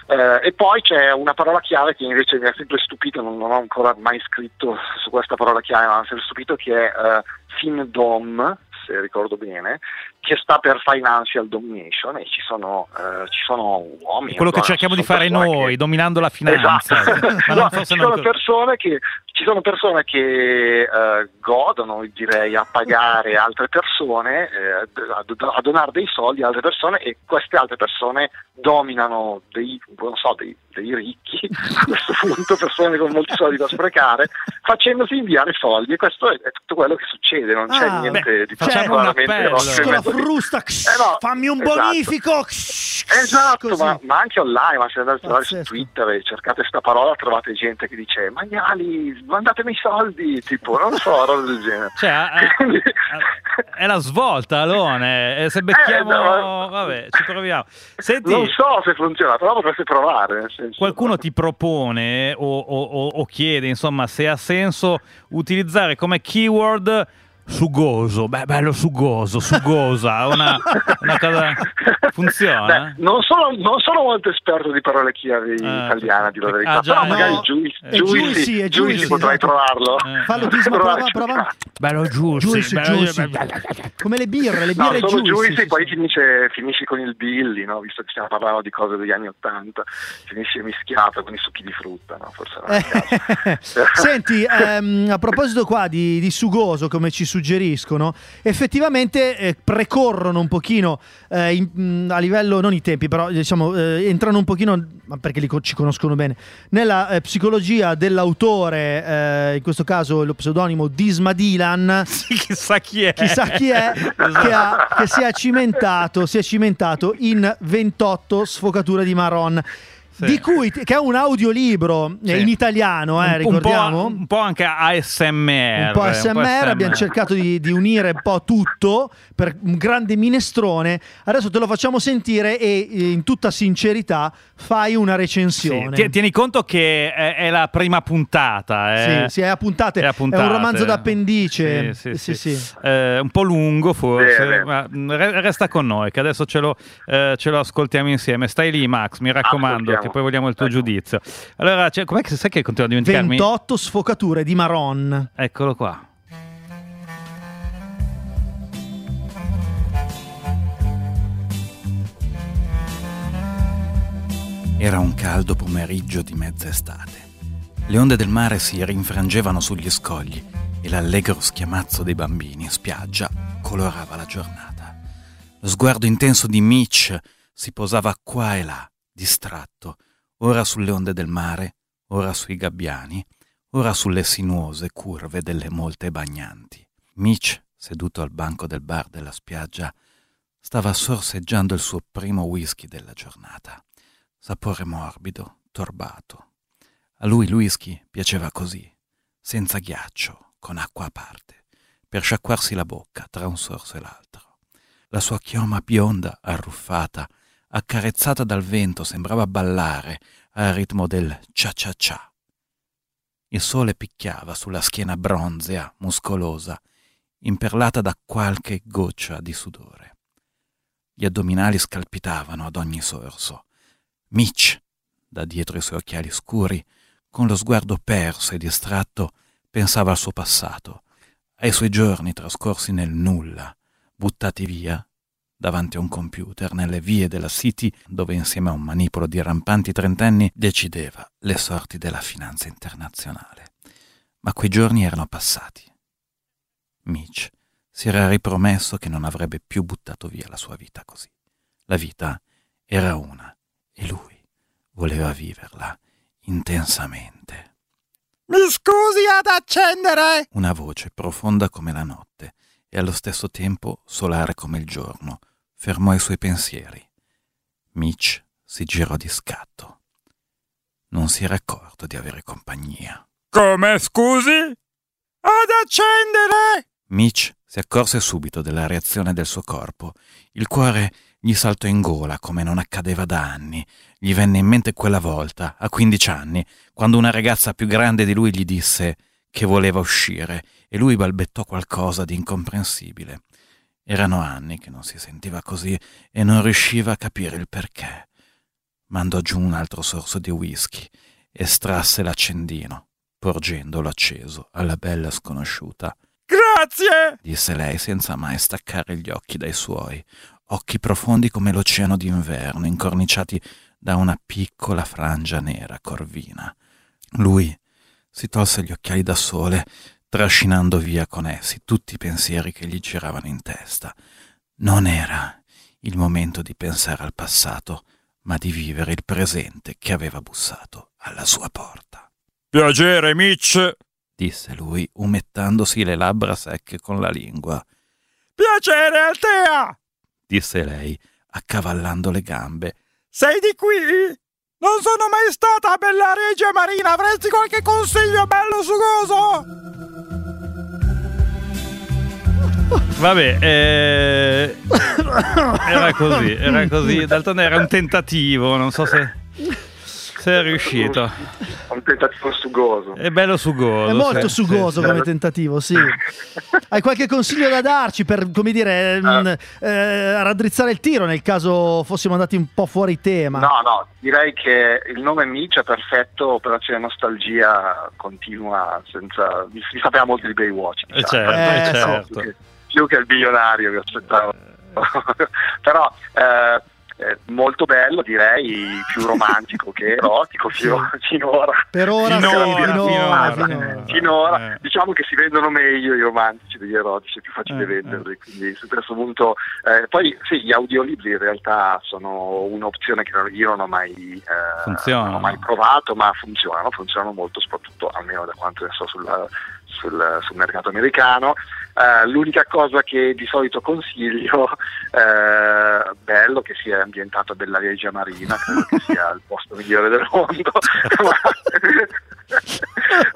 Eh, e poi c'è una parola chiave che invece mi ha sempre stupito, non, non ho ancora mai scritto su questa parola chiave, ma mi ha sempre stupito che è eh, FinDom, se ricordo bene, che sta per Financial Domination e ci sono, eh, ci sono uomini. Quello che cerchiamo di fare noi, che- dominando la finanza. Esatto. No, forse ci, sono co- persone che, ci sono persone che eh, godono, direi, a pagare altre persone, eh, a, donare dei soldi a altre persone e queste altre persone dominano dei, non so, dei, dei ricchi, a questo punto persone con molti soldi da sprecare, facendosi inviare soldi e questo è, è tutto quello che succede, non c'è Ah, niente beh, di particolarmente appello. rosso la frusta, Eh no, fammi un esatto. bonifico. Esatto, ma, ma anche online, ma se andate a trovare su. Twitter e cercate sta parola trovate gente che dice Magnali, mandatemi i soldi, tipo, non so, roba del genere. Cioè, a- è la svolta, Alone. E se becchiamo... Eh, no, Vabbè, ci proviamo. Senti... Non so se funziona, però potreste provare. Senso, Qualcuno ti propone o, o- o- o chiede, insomma, se ha senso utilizzare come keyword sugoso. Beh, bello sugoso, sugosa, una, una cosa... Funziona? Beh, non, sono, non sono molto esperto di parole chiavi Ah, italiane, di la ah, verità, già, però no. magari juicy, è juicy, potrai esatto. trovarlo. Eh. Fallo Provare prova, prova. Bello juicy. Come le birre, le No, birre juicy. juicy, sì, poi sì. finisce, finisci con il Billy, no? visto che stiamo parlando di cose degli anni Ottanta, finisce mischiato con i succhi di frutta, no? forse. Eh, Senti, ehm, a proposito qua di, di sugoso, come ci suggeriscono, effettivamente eh, precorrono un pochino eh, in- mh, a livello, non i tempi, però diciamo, eh, entrano un pochino, ma perché li co- ci conoscono bene, nella eh, psicologia dell'autore, eh, in questo caso lo pseudonimo Disma Dylan, Sì, chissà chi è. chissà chi è, che, ha- che si è cimentato, si è cimentato in 28 sfocature di Marron. Sì. Di cui, che è un audiolibro eh, Sì. in italiano, eh, Un- un po'- ricordiamo. Un po', anche ASMR. un po' ASMR, abbiamo cercato di, di unire un po' tutto per un grande minestrone. Adesso te lo facciamo sentire e eh, in tutta sincerità fai una Sì, recensione. ti- Tieni conto che è, è la prima puntata. eh. Sì, sì, è a puntate. È a È puntate. un romanzo d'appendice. Sì, sì, Sì, sì. sì. Eh, un po' lungo forse, ma mm, re- resta con noi che adesso ce lo, eh, ce lo ascoltiamo insieme. Stai lì Max, mi raccomando, Che poi vogliamo il tuo Ecco. giudizio. Allora, cioè, com'è che sai che continuo a dimenticarmi? 28 sfocature di Maron. Eccolo qua. Era un caldo pomeriggio di mezza estate. Le onde del mare si rinfrangevano sugli scogli e l'allegro schiamazzo dei bambini in spiaggia colorava la giornata. Lo sguardo intenso di Mitch si posava qua e là, distratto, ora sulle onde del mare, ora sui gabbiani, ora sulle sinuose curve delle molte bagnanti. Mitch, seduto al banco del bar della spiaggia, stava sorseggiando il suo primo whisky della giornata. Sapore morbido, torbato. A lui il whisky piaceva così, senza ghiaccio, con acqua a parte, per sciacquarsi la bocca tra un sorso e l'altro. La sua chioma bionda, arruffata, accarezzata dal vento, sembrava ballare al ritmo del cia-cia-cia. Il sole picchiava sulla schiena bronzea, muscolosa, imperlata da qualche goccia di sudore. Gli addominali scalpitavano ad ogni sorso. Mitch, da dietro i suoi occhiali scuri, con lo sguardo perso e distratto, pensava al suo passato, ai suoi giorni trascorsi nel nulla, buttati via davanti a un computer nelle vie della City, dove insieme a un manipolo di rampanti trentenni decideva le sorti della finanza internazionale. Ma quei giorni erano passati. Mitch si era ripromesso che non avrebbe più buttato via la sua vita così. La vita era una e lui voleva viverla intensamente. Mi scusi ad accendere? Una voce profonda come la notte e allo stesso tempo solare come il giorno fermò i suoi pensieri. Mitch si girò di scatto. Non si era accorto di avere compagnia. Come scusi? Ad accendere? Mitch si accorse subito della reazione del suo corpo. Il cuore gli saltò in gola come non accadeva da anni. Gli venne in mente quella volta, a 15 anni, quando una ragazza più grande di lui gli disse che voleva uscire e lui balbettò qualcosa di incomprensibile. Erano anni che non si sentiva così e non riusciva a capire il perché. Mandò giù un altro sorso di whisky, estrasse l'accendino, porgendolo acceso alla bella sconosciuta. Grazie! disse lei senza mai staccare gli occhi dai suoi, occhi profondi come l'oceano d'inverno, incorniciati da una piccola frangia nera corvina. Lui si tolse gli occhiali da sole, trascinando via con essi tutti i pensieri che gli giravano in testa. Non era il momento di pensare al passato, ma di vivere il presente che aveva bussato alla sua porta. Piacere, Mitch. disse lui, umettandosi le labbra secche con la lingua. Piacere, Altea. disse lei, accavallando le gambe. Sei di qui? Non sono mai stata a Bella Regia Marina. Avresti qualche consiglio bello sugoso? Vabbè, eh, era così, era così. D'altronde era un tentativo, non so se, se è riuscito. Un tentativo sugoso. È bello sugoso. È molto sì, sugoso sì, come sì. tentativo, sì. Hai qualche consiglio da darci per, come dire, mh, eh, raddrizzare il tiro nel caso fossimo andati un po' fuori tema? No, no, direi che il nome Mitch è perfetto, Operazione Nostalgia continua senza... mi, mi sapeva molto di Baywatch. Eh, Diciamo. certo, Eh, eh, sì. certo. Che, più che il milionario che aspettavo. Però eh, eh, molto bello, direi, più romantico che erotico fino- finora. Per ora, Finora, finora, finora. finora. Finora, Eh. diciamo che si vendono meglio i romantici degli erotici, è più facile Eh, venderli, quindi su questo punto... eh, poi sì, gli audiolibri in realtà sono un'opzione che io non ho mai, eh, non ho mai provato, ma funzionano, funzionano molto, soprattutto almeno da quanto ne so sul, sul- sul mercato americano. Eh, l'unica cosa che di solito consiglio, eh, bello che sia ambientato a Bella Regia Marina, credo che sia il posto migliore del mondo. ma,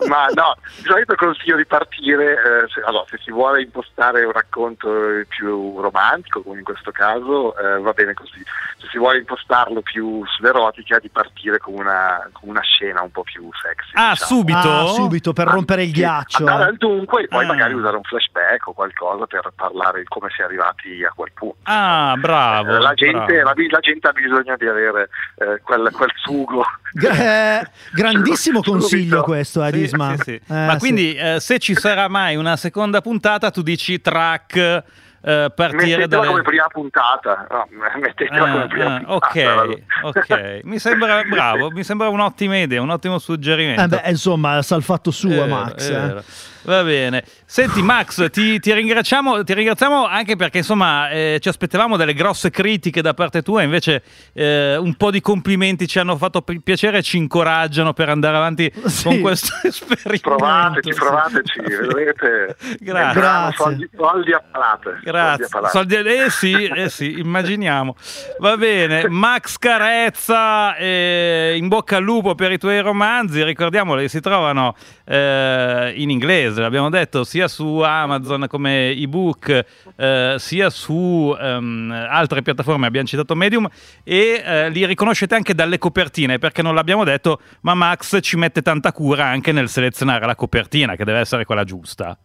ma no, di solito consiglio di partire, eh, se, allora, se si vuole impostare un racconto eh, più romantico, come in questo caso, eh, va bene così. Se si vuole impostarlo più sull'erotica, di partire con una, con una scena un po' più sexy. Ah, diciamo. subito? Ah, subito per rompere il ghiaccio. Andare al dunque e poi Ah. magari usare un flashback o qualcosa per parlare di come si è arrivati a quel punto. Ah, bravo. Eh, la, gente, bravo. la, la gente ha bisogno di avere eh, quel, quel sugo. Eh, grandissimo Subito. consiglio questo, eh, Sì, Sì, sì. Eh, Ma quindi eh, se ci sarà mai una seconda puntata, tu dici track eh, partire dalle... come prima puntata. No, mettetela Ah, come prima ah, puntata. ok, ok. Mi sembra bravo, mi sembra un'ottima idea, un ottimo suggerimento. Eh beh, insomma, sa il fatto suo, vero, Max. eh. Va bene. Senti, Max, ti, ti ringraziamo, ti ringraziamo anche perché insomma eh, ci aspettavamo delle grosse critiche da parte tua, invece eh, un po' di complimenti ci hanno fatto pi- piacere e ci incoraggiano per andare avanti Sì. con questo esperimento. Provateci, provateci, vedrete. Grazie. Grazie. Soldi, soldi a palate. a Grazie. Soldi- eh sì, eh sì, immaginiamo. Va bene, Max Carezza, eh, in bocca al lupo per i tuoi romanzi. Ricordiamolo che si trovano eh, in inglese, l'abbiamo detto, sia su Amazon come ebook, eh, sia su ehm, altre piattaforme. Abbiamo citato Medium e eh, li riconoscete anche dalle copertine perché non l'abbiamo detto, ma Max ci mette tanta cura anche nel selezionare la copertina, che deve essere quella giusta.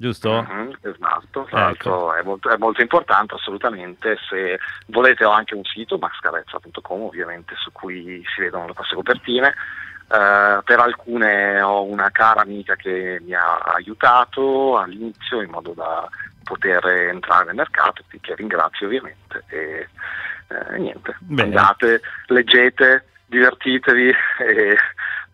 Giusto? Mhm, esatto, Ecco. è, molto, è molto importante assolutamente. Se volete ho anche un sito, maxcarezza.com ovviamente, su cui si vedono le vostre copertine. Eh, per alcune ho una cara amica che mi ha aiutato all'inizio in modo da poter entrare nel mercato, che ringrazio ovviamente. E eh, niente, Bene. andate, leggete, divertitevi e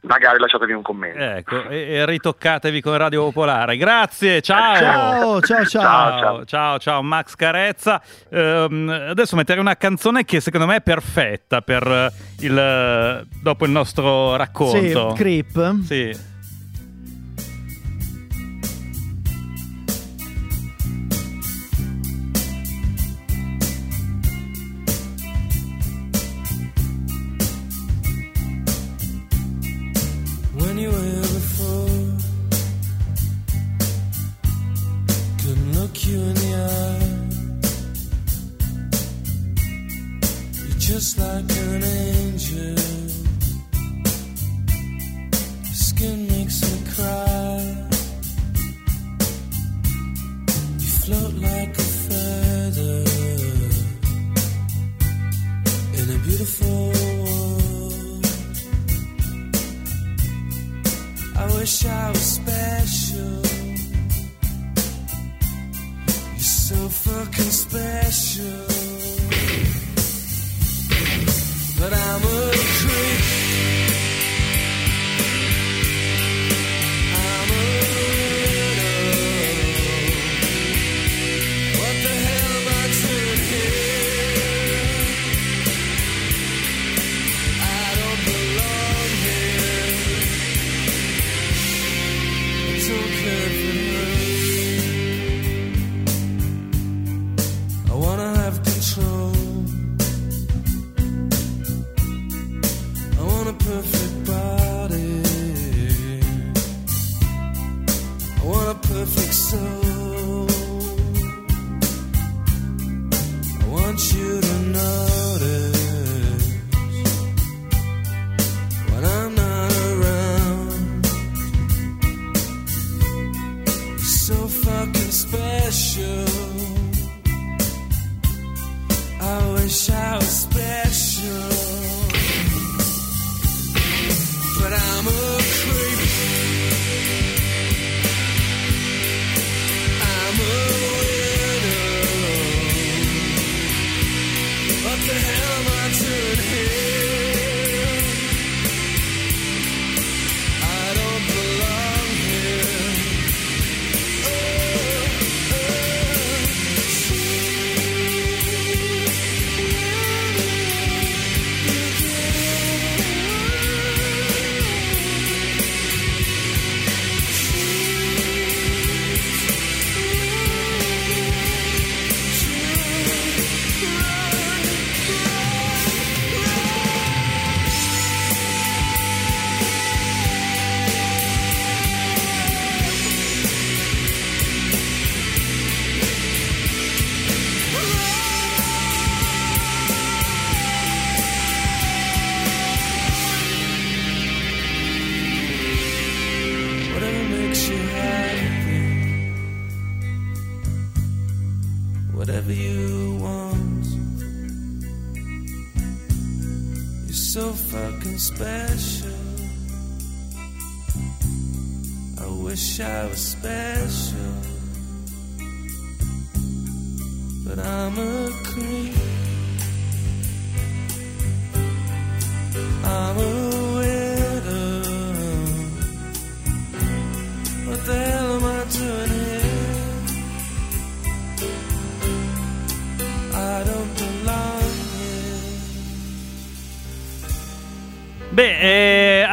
magari lasciatevi un commento. Ecco, e, e ritoccatevi con Radio Popolare. Grazie, ciao. Ciao, ciao, ciao. Ciao, ciao, ciao, Max Carezza. Ehm, adesso metterei una canzone che secondo me è perfetta per eh, il, dopo il nostro Sì, racconto. Creep. Sì.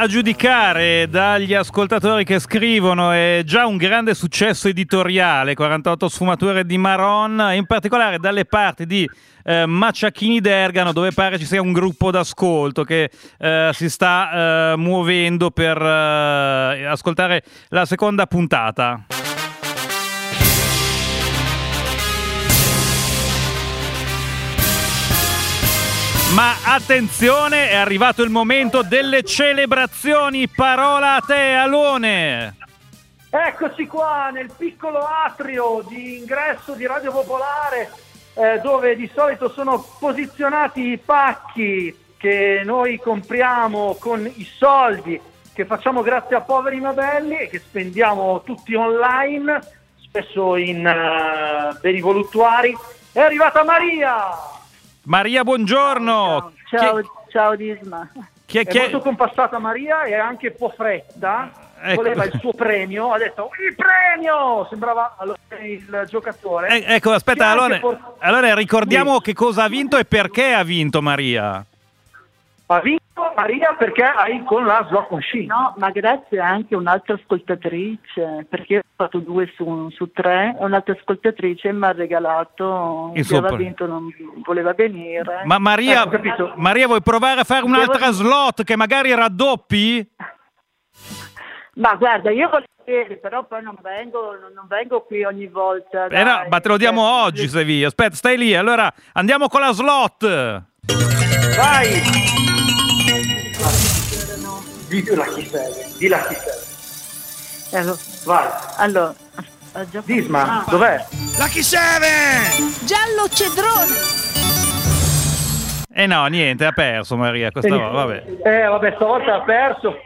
A giudicare dagli ascoltatori che scrivono è già un grande successo editoriale, 48 sfumature di Maron, in particolare dalle parti di eh, Maciachini d'Ergano, dove pare ci sia un gruppo d'ascolto che eh, si sta eh, muovendo per eh, ascoltare la seconda puntata. Ma attenzione, è arrivato il momento delle celebrazioni. Parola a te, Alone. Eccoci qua nel piccolo atrio di ingresso di Radio Popolare eh, dove di solito sono posizionati i pacchi che noi compriamo con i soldi che facciamo grazie a poveri novelli e che spendiamo tutti online spesso in eh, beni voluttuari. È arrivata Maria! Maria, buongiorno. Ciao, Chi- ciao Disma. Chi è, È chi è- molto compassata Maria e anche un po' fretta. Ecco. Voleva il suo premio, ha detto il premio! Sembrava allora, il giocatore. Eh, ecco, aspetta, allora, for- allora ricordiamo che cosa ha vinto e perché ha vinto Maria. Ha vinto Maria perché hai con la slot machine. No, ma grazie anche a un'altra ascoltatrice, perché ho fatto due su, su tre, e un'altra ascoltatrice mi ha regalato, Il che aveva vinto, non voleva venire. Ma Maria, Eh. Maria, vuoi provare a fare un'altra slot che magari raddoppi? Ma guarda, io volentieri, però poi non vengo, non, vengo qui ogni volta. Eh no, ma te lo diamo Cioè, oggi, se vi. Aspetta, stai lì. Allora andiamo con la slot. Vai! Chi sei, dilla chi sei. Eh, lo- Vai. Allora, Disma, Ah. dov'è? Lucky Seven! Giallo cedrone. Eh no, niente, ha perso Maria questa volta. Vabbè. Eh, vabbè, stavolta ha perso.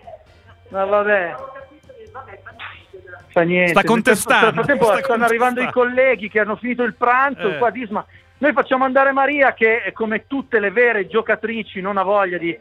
Ma vabbè. Fa niente. Sta contestando, Nel frattempo sta stanno arrivando i contestando. colleghi che hanno finito il pranzo. Eh. Qua Disma. Noi facciamo andare Maria che, come tutte le vere giocatrici, non ha voglia di,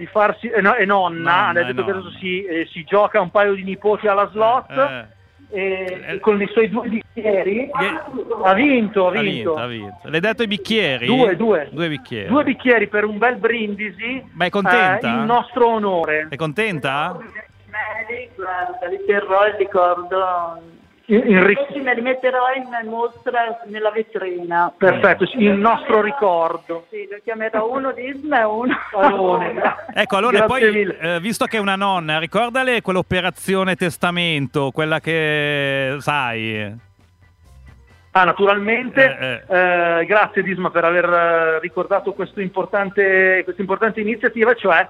di farsi... E, no- e nonna, Nonna, ha detto e che adesso si, eh, si gioca un paio di nipoti alla slot. Eh, E, e con i suoi due bicchieri ha vinto, ha ha vinto. vinto, ha vinto. Le hai detto i bicchieri? Due, due. Due bicchieri. Due bicchieri per un bel brindisi. Ma è contenta? eh, in nostro onore. È contenta? Meli, guarda, li terrò il ricordo. In- in ri- Questi me li metterò in mostra nella vetrina. Perfetto, sì, il nostro ricordo. Sì, lo chiamerò uno Disma e uno Alone. Ecco, allora Grazie poi, eh, visto che è una nonna, ricordale quell'operazione testamento, quella che sai. Ah, naturalmente, Eh, eh, grazie Disma per aver eh, ricordato questo importante, questa importante iniziativa, cioè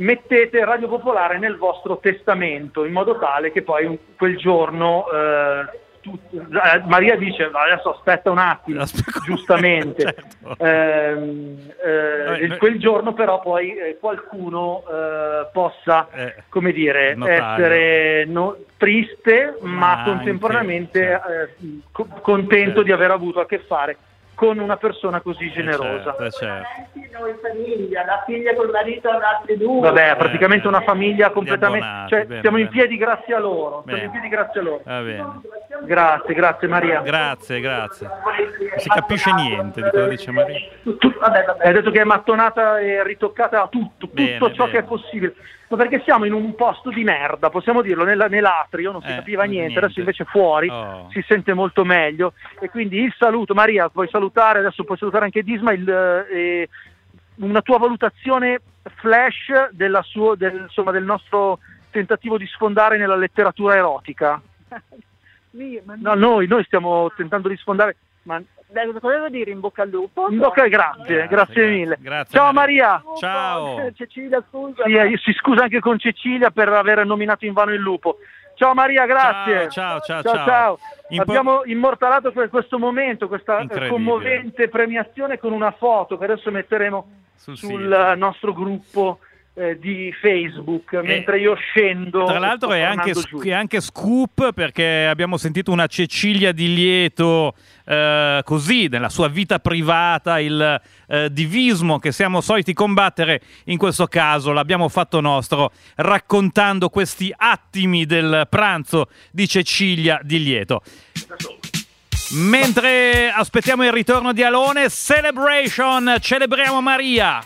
mettete Radio Popolare nel vostro testamento in modo tale che poi quel giorno eh, tu- eh, Maria dice adesso aspetta un attimo, giustamente. Certo. Ehm, eh, noi- quel giorno però poi eh, qualcuno eh, possa Eh, come dire, notaio. essere no- triste ma anche, contemporaneamente certo. eh, co- contento di aver avuto a che fare con una persona così generosa. certo, certo. noi famiglia, la figlia col marito avrà altri due. Vabbè, è praticamente Eh, una famiglia completamente... abbonati, Cioè, bene, siamo in piedi grazie a loro. Siamo Bene. in piedi grazie a loro. Va bene. Grazie, grazie Maria. Grazie, grazie. Non si capisce niente di cosa dice Maria. Tu- hai detto che è mattonata e ritoccata a tutto, tutto Bene, ciò bene. che è possibile. Ma perché siamo in un posto di merda, possiamo dirlo, nella- nell'atrio non si Eh, capiva niente, niente. adesso invece fuori Oh. si sente molto meglio. E quindi il saluto, Maria, puoi salutare, adesso puoi salutare anche Disma, il, eh, una tua valutazione flash della suo- del, insomma, del nostro tentativo di sfondare nella letteratura erotica. No, noi, noi stiamo tentando di sfondare, ma cosa devo dire? In bocca al lupo? in bocca- grazie, grazie, mille. grazie, Ciao Maria. Maria. Ciao. Cecilia, scusa. Sì, eh, si scusa anche con Cecilia per aver nominato in vano il lupo. Ciao Maria, grazie. Ciao, ciao, ciao. ciao. ciao. Impo- Abbiamo immortalato que- questo momento, questa eh, commovente premiazione con una foto che adesso metteremo Sul sul eh, nostro gruppo eh, di Facebook, mentre io scendo. Tra e l'altro è anche, è anche scoop perché abbiamo sentito una Cecilia di lieto eh, così nella sua vita privata, il eh, divismo che siamo soliti combattere, in questo caso l'abbiamo fatto nostro raccontando questi attimi del pranzo di Cecilia di lieto. Mentre aspettiamo il ritorno di Alone, Celebration, celebriamo Maria.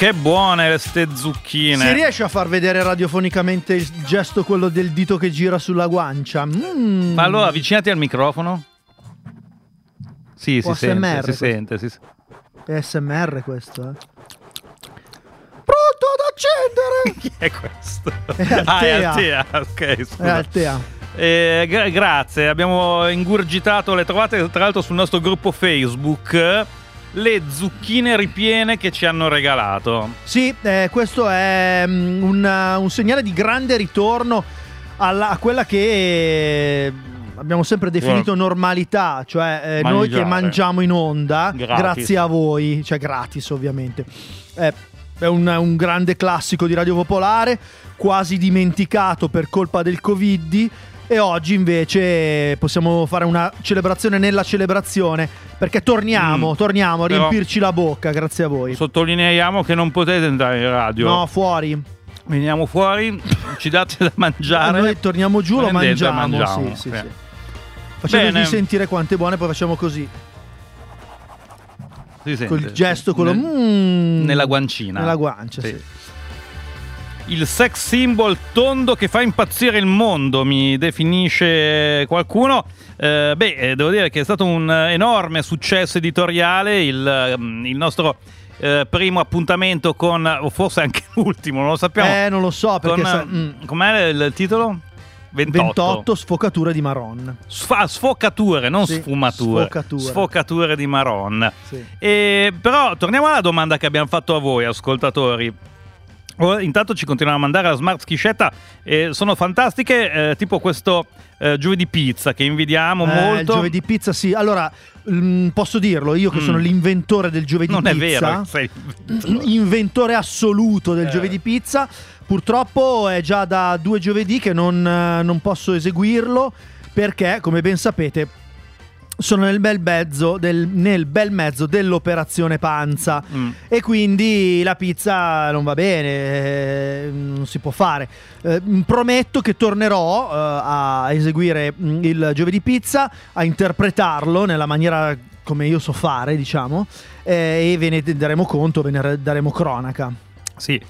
Che buone ste zucchine. Si riesce a far vedere radiofonicamente il gesto quello del dito che gira sulla guancia? Mm. Ma allora avvicinati al microfono. Sì, si sente, ASMR si questo. sente, si sente. È SMR questo, eh. Pronto ad accendere! Chi è questo? È ah, è Altea. Altea, ok, È scusa. Altea. Eh, gra- grazie, abbiamo ingurgitato, le trovate tra l'altro sul nostro gruppo Facebook, le zucchine ripiene che ci hanno regalato. Sì, eh, questo è mm, un, un segnale di grande ritorno alla- a quella che eh, abbiamo sempre definito normalità, cioè eh, noi che mangiamo in onda, Gratis. grazie a voi, cioè gratis ovviamente. Eh, è un, un grande classico di Radio Popolare, quasi dimenticato per colpa del Covid. E oggi invece possiamo fare una celebrazione nella celebrazione perché torniamo, Mm. torniamo a Però- riempirci la bocca grazie a voi. Sottolineiamo che non potete entrare in radio. No, fuori. Veniamo fuori, ci date da mangiare. Noi torniamo giù, lo mangiamo. mangiamo, Sì, sì, sì. Facendovi sentire quante buone, poi facciamo così. Si sente. Col gesto, quello. Nel- mm, nella guancina. Nella guancia, sì. Il sex symbol tondo che fa impazzire il mondo, mi definisce qualcuno. Eh, beh, eh, devo dire che è stato un eh, enorme successo editoriale il, mm, il nostro eh, primo appuntamento con, o forse anche l'ultimo, non lo sappiamo. Eh, non lo so perché. Sa- mm, mm, Com'è il, titolo? 28. 28 sfocature di Maron. Sfa- sfocature, non Sì, sfumature. sfocature. Sfocature di Maron. Sì. E, però torniamo alla domanda che abbiamo fatto a voi, ascoltatori. Intanto ci continuano a mandare la smart schiscetta e sono fantastiche, eh, tipo questo eh, giovedì pizza che invidiamo Eh, il molto. giovedì pizza, sì. Allora, mm, posso dirlo, io che Mm. sono l'inventore del giovedì non pizza. è vero, sei inventore assoluto del Eh. giovedì pizza. Purtroppo è già da due giovedì che non, eh, non posso eseguirlo perché, come ben sapete, sono nel bel mezzo, del- nel bel mezzo dell'operazione panza Mm. e quindi la pizza non va bene, eh, non si può fare. Eh, prometto che tornerò eh, a eseguire mm, il giovedì pizza, a interpretarlo nella maniera come io so fare, diciamo, eh, e ve ne daremo conto, ve ne daremo cronaca. Sì.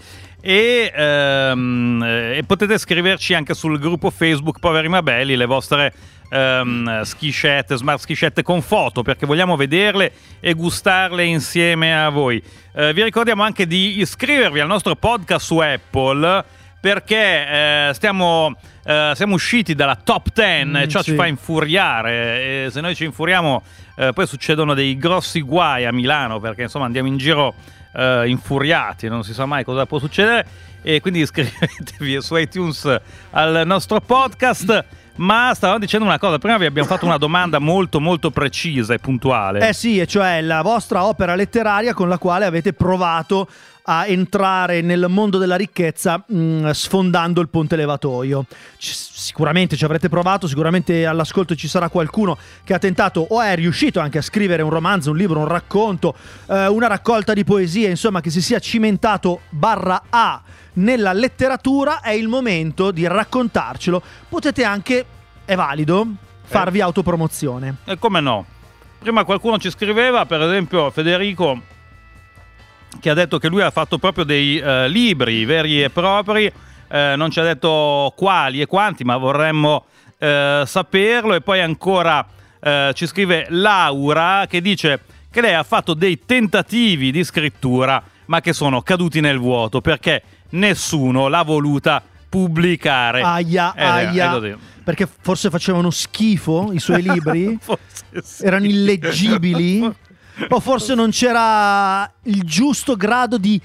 E, ehm, eh, e potete scriverci anche sul gruppo Facebook Poveri Mabelli le vostre ehm, schiscette, smart schiscette con foto perché vogliamo vederle e gustarle insieme a voi. Eh, vi ricordiamo anche di iscrivervi al nostro podcast su Apple perché eh, stiamo, eh, siamo usciti dalla top 10 Mm, e ciò sì. ci fa infuriare e se noi ci infuriamo eh, poi succedono dei grossi guai a Milano perché insomma andiamo in giro eh, infuriati non si sa mai cosa può succedere e quindi iscrivetevi su iTunes al nostro podcast. Ma stavamo dicendo una cosa prima vi abbiamo fatto una domanda molto molto precisa e puntuale. Eh sì, e cioè la vostra opera letteraria con la quale avete provato a entrare nel mondo della ricchezza mh, sfondando il ponte levatoio. Ci- sicuramente ci avrete provato, sicuramente all'ascolto ci sarà qualcuno che ha tentato o è riuscito anche a scrivere un romanzo, un libro, un racconto, eh, una raccolta di poesie, insomma che si sia cimentato barra A nella letteratura, è il momento di raccontarcelo. Potete anche, è valido, farvi autopromozione. E come no? Prima qualcuno ci scriveva, per esempio Federico, che ha detto che lui ha fatto proprio dei eh, libri veri e propri, eh, non ci ha detto quali e quanti, ma vorremmo eh, saperlo. E poi ancora eh, ci scrive Laura che dice che lei ha fatto dei tentativi di scrittura, ma che sono caduti nel vuoto perché nessuno l'ha voluta pubblicare. Aia, Eh, è aia. così. Perché forse facevano schifo i suoi libri? Erano illeggibili? o forse non c'era il giusto grado di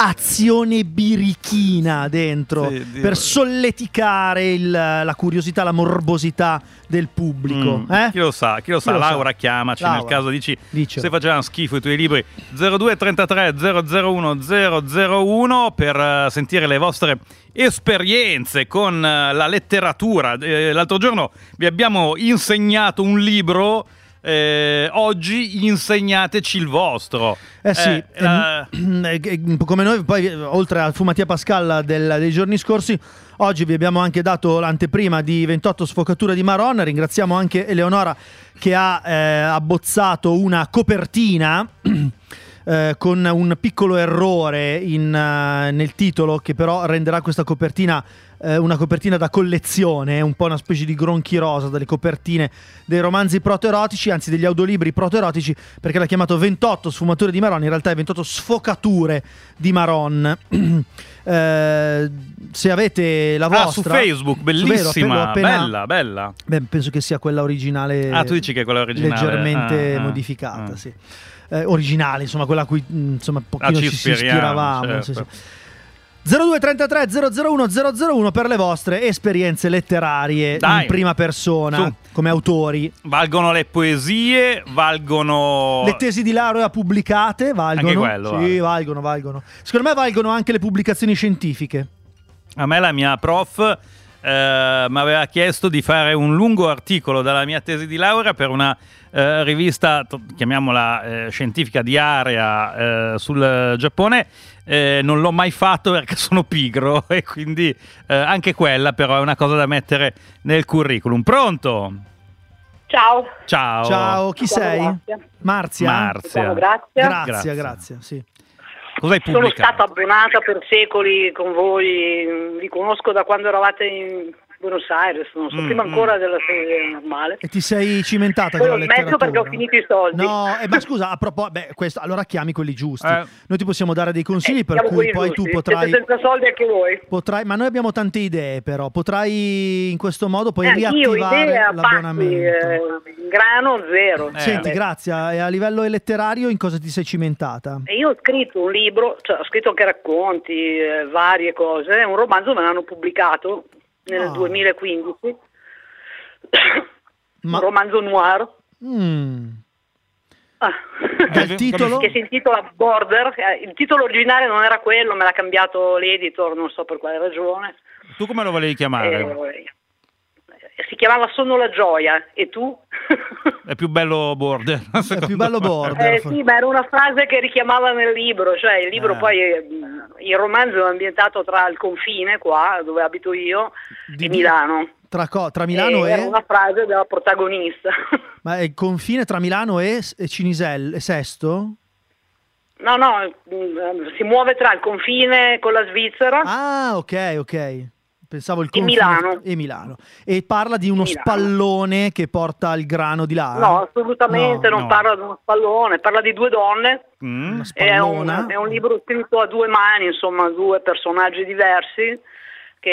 azione birichina dentro Sì, per solleticare il- la curiosità, la morbosità del pubblico? Mm, eh? Chi lo sa, chi lo sa, lo sa? Laura chiamaci nel Laura, caso dici dicelo. se facevano schifo i tuoi libri 0233 001 001 per eh, sentire le vostre esperienze con eh, la letteratura. Eh, l'altro giorno vi abbiamo insegnato un libro, eh, oggi insegnateci il vostro. Eh sì, Eh, ehm, eh, eh, come noi poi eh, oltre al Fumatia Pascal del- dei giorni scorsi, oggi vi abbiamo anche dato l'anteprima di 28 sfocature di Maron, ringraziamo anche Eleonora che ha eh, abbozzato una copertina eh, con un piccolo errore in, eh, nel titolo che però renderà questa copertina eh, una copertina da collezione, un po' una specie di gronchi rosa dalle copertine dei romanzi protoerotici, anzi degli audiolibri protoerotici, perché l'ha chiamato 28 sfumature di Maron, in realtà è 28 sfocature di Maron. Eh, se avete la ah, vostra su Facebook, su- vero, bellissima, appena- bella, bella. Beh, penso che sia quella originale. Ah, tu dici che è quella originale. Leggermente Ah, ah, modificata, ah. sì. Eh, originale, insomma, quella a cui mm, insomma, un pochino Ah, ci ci, si ispiravamo. certo. sì, sì. 0233 001 001 per le vostre esperienze letterarie Dai. in prima persona Su. come autori. Valgono le poesie, valgono... Le tesi di laurea pubblicate valgono. Anche quello Sì, vale. valgono, valgono. Secondo me valgono anche le pubblicazioni scientifiche. A me la mia prof eh, mi aveva chiesto di fare un lungo articolo dalla mia tesi di laurea per una eh, rivista, chiamiamola eh, scientifica di area eh, sul Giappone. Eh, non l'ho mai fatto perché sono pigro e quindi eh, anche quella però è una cosa da mettere nel curriculum. Pronto? Ciao. Ciao. Ciao, chi Sono sei? Marzia. Marzia. Grazia. Grazie, Grazie. grazie, sì. Cosa hai Sono pubblicato? stata abbonata per secoli con voi, vi conosco da quando eravate in Buenos Aires, non so, Mm, prima mm. ancora della serie normale. E ti sei cimentata Poi con ho la letteratura? perché ho finito i soldi. No, eh, ma scusa, a proposito, beh, questo, allora chiami quelli giusti. Eh. Noi ti possiamo dare dei consigli per Siamo cui poi giusti. tu potrai, Siete senza soldi anche voi. potrai. Ma noi abbiamo tante idee, però. Potrai in questo modo poi Eh, riattivare idee a pacchi, l'abbonamento. eh, grano zero. Eh. Senti, Eh, Grazia, e a livello letterario in cosa ti sei cimentata? Io ho scritto un libro, cioè ho scritto anche racconti, eh, varie cose, un romanzo me l'hanno pubblicato nel Ah. 2015, Ma- un romanzo noir. Mm. Ah. Dal titolo? che si intitola Border, il titolo originale non era quello, me l'ha cambiato l'editor, non so per quale ragione. Tu come lo volevi chiamare? Eh, si chiamava Sono la gioia e tu? È più bello border. È più bello border. Eh, sì, ma era una frase che richiamava nel libro, cioè il libro Eh. poi, eh, il romanzo è ambientato tra il confine qua, dove abito io, e Milano. Tra, co- tra Milano E e... Era una frase della protagonista. Ma è il confine tra Milano e, e Cinisel e Sesto? No, no, mm, si muove tra il confine con la Svizzera. Ah, ok, ok. Pensavo il E confine Milano. e Milano. E parla di uno Milano. spallone che porta il grano di là. No, assolutamente No, non no. parla di uno spallone, parla di due donne. Una È un, è un libro scritto a due mani, insomma, due personaggi diversi. Che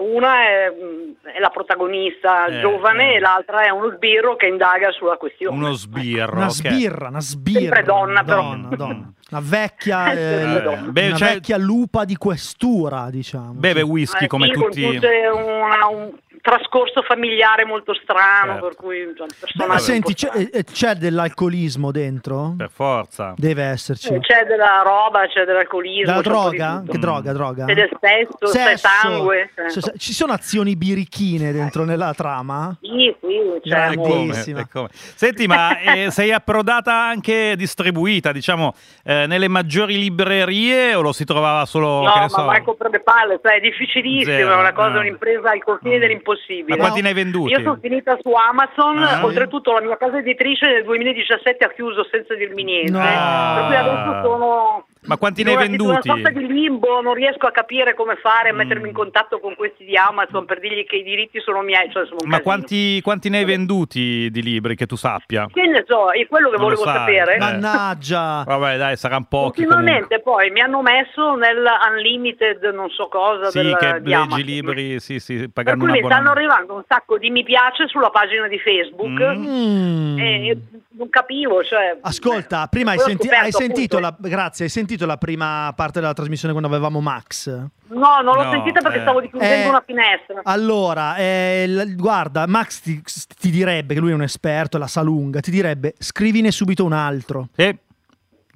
una è, mm, è la protagonista Eh, giovane eh. e l'altra è uno sbirro che indaga sulla questione. Uno sbirro. Una ok. sbirra, una sbirra. Sempre donna, però. Donna, donna. Una vecchia, eh, Sempre donna. Beh, una cioè- vecchia lupa di questura, diciamo. Beve whisky Eh, come sì, tutti. Con tutte una- un trascorso familiare molto strano, Certo. per cui il Beh, ma senti, c'è, eh, c'è dell'alcolismo dentro? Per forza. Deve esserci. Eh, C'è della roba, c'è dell'alcolismo. Di droga? Che droga, droga? C'è del sesso, c'è Sesso. sangue. se- Ci sono azioni birichine dentro nella trama? Sì, sì, c'è come, come. Senti, ma eh, sei approdata anche distribuita, diciamo, eh, nelle maggiori librerie o lo si trovava solo, No, che ne ma so? manco per le palle, sai, è difficilissimo, Zero, è una cosa, ah. un'impresa al confine dell'impossibile. Ma quanti ne hai venduti? Io sono finita su Amazon, Ah. oltretutto la mia casa editrice nel 2017 ha chiuso senza dirmi niente, No. per cui adesso sono... Ma quanti ne hai venduti? una sorta di limbo, non riesco a capire come fare a mettermi Mm. in contatto con questi di Amazon per dirgli che i diritti sono miei, cioè sono Ma quanti, quanti ne hai venduti di libri che tu sappia? Che ne so, è quello che Non volevo sapere. eh. Mannaggia! Vabbè, dai, saranno pochi comunque. Ultimamente poi mi hanno messo nel unlimited non so cosa Sì, del, che di leggi Amazon. libri, sì, sì, Per pagando cui stanno arrivando un sacco di mi piace sulla pagina di Facebook Mm. e e non capivo, cioè Ascolta, prima hai, senti- scoperto, hai sentito la, grazie, hai sentito la prima parte della trasmissione quando avevamo Max? No, non l'ho No, sentita perché eh. stavo chiudendo Eh, una finestra. Allora, eh, l- guarda, Max ti, ti direbbe che lui è un esperto, la sa lunga, ti direbbe scrivine subito un altro. Sì.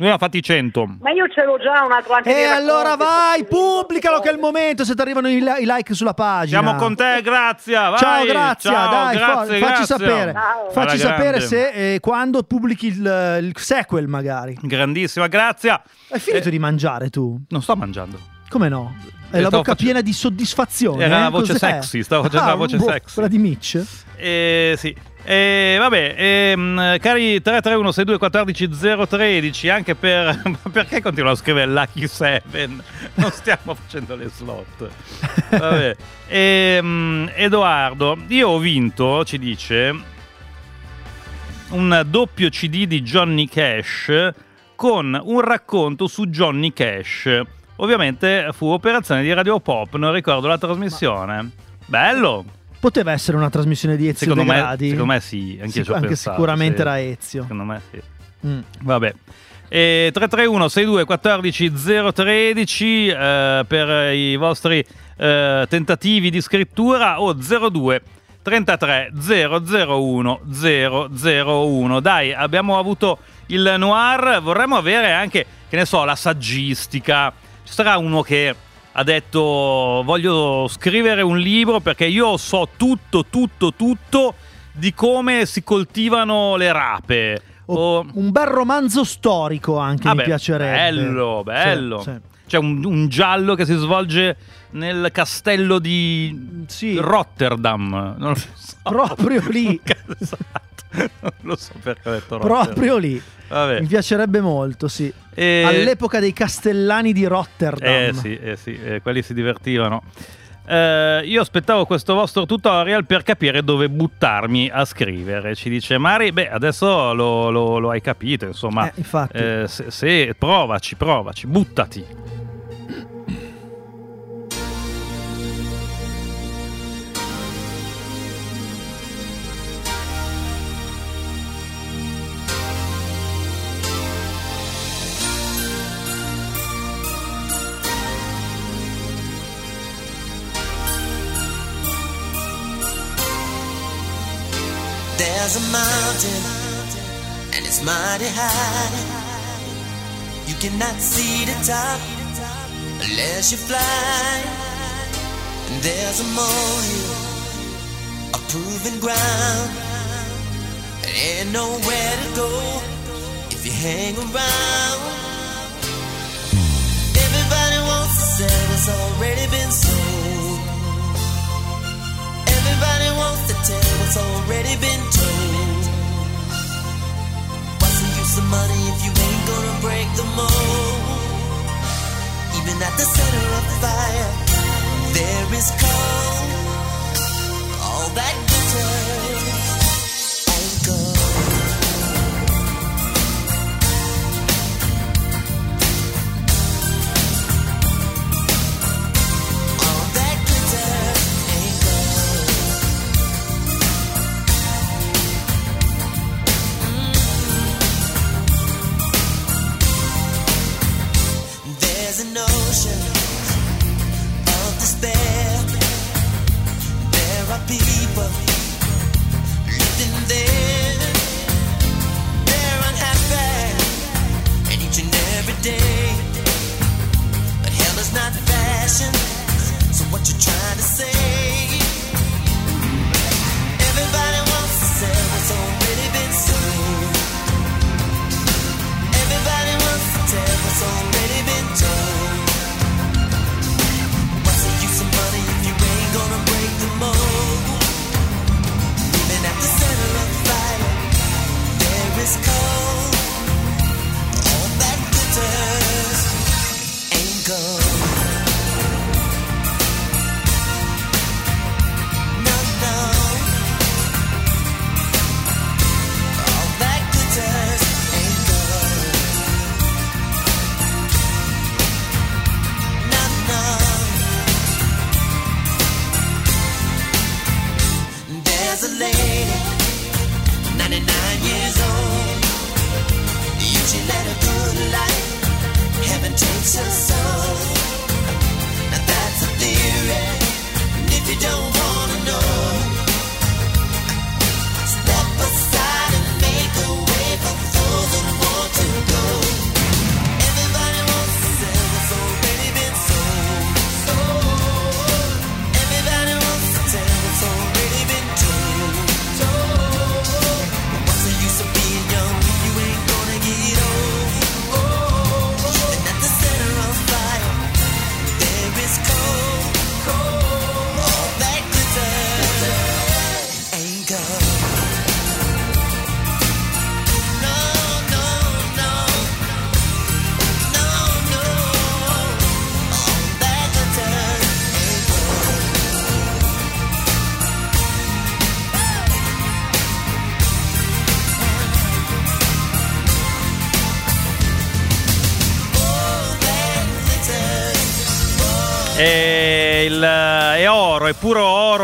Lui ne ha fatti 100. Ma io ce l'ho già un altro anche E allora vai, pubblicalo che è il momento se ti arrivano i, i like sulla pagina. Siamo con te, Grazia. Vai. Ciao, Grazia, Ciao, dai, fa- grazie, facci sapere, Ciao. facci Alla sapere grande. se eh, quando pubblichi il, il sequel magari. Grandissima, Grazia. Hai finito Eh, di mangiare tu? Non sto mangiando. Come no? Hai Eh, la bocca facendo- piena di soddisfazione. Era eh? la voce Cos'è? sexy, stavo facendo Ah, la voce boh, sexy. Quella di Mitch? Eh, sì. Eh, vabbè, ehm, cari 331 62 14 013, anche per. Ma perché continuano a scrivere Lucky 7? Non stiamo facendo le slot. Vabbè. Ehm, Edoardo, io ho vinto, ci dice, un doppio CD di Johnny Cash con un racconto su Johnny Cash. Ovviamente fu operazione di Radio Pop, non ricordo la trasmissione. Bello! Poteva essere una trasmissione di Ezio Secondo De me, secondo me sì, anche, Sic- anche pensato, sicuramente sì. era Ezio. Secondo me sì. Mm. Vabbè. E 331 62 14 013 eh, per i vostri eh, tentativi di scrittura o 02 33 001 001. Dai, abbiamo avuto il noir, vorremmo avere anche, che ne so, la saggistica. Ci sarà uno che ha detto voglio scrivere un libro perché io so tutto, tutto, tutto di come si coltivano le rape. O- Un bel romanzo storico anche Vabbè, mi piacerebbe. Bello, bello. Sì, sì. C'è un, un giallo che si svolge nel castello di Sì. Rotterdam. Non lo so. Proprio lì. Non lo so perché ho detto Rotterdam. Proprio lì. Vabbè. Mi piacerebbe molto, sì. E- All'epoca dei castellani di Rotterdam. Eh sì, eh sì, eh, quelli si divertivano. Eh, io aspettavo questo vostro tutorial per capire dove buttarmi a scrivere. Ci dice Mari, beh, adesso lo, lo- lo hai capito, insomma. Eh, infatti. Eh, se, se- provaci, provaci, buttati. There's a mountain, and it's mighty high. You cannot see the top unless you fly. And there's a molehill a proven ground. There ain't nowhere to go if you hang around. Everybody wants to sell what's already been sold. What's already been told. What's the use of money if you ain't gonna break the mold? Even at the center of the fire, there is cold. All that glitters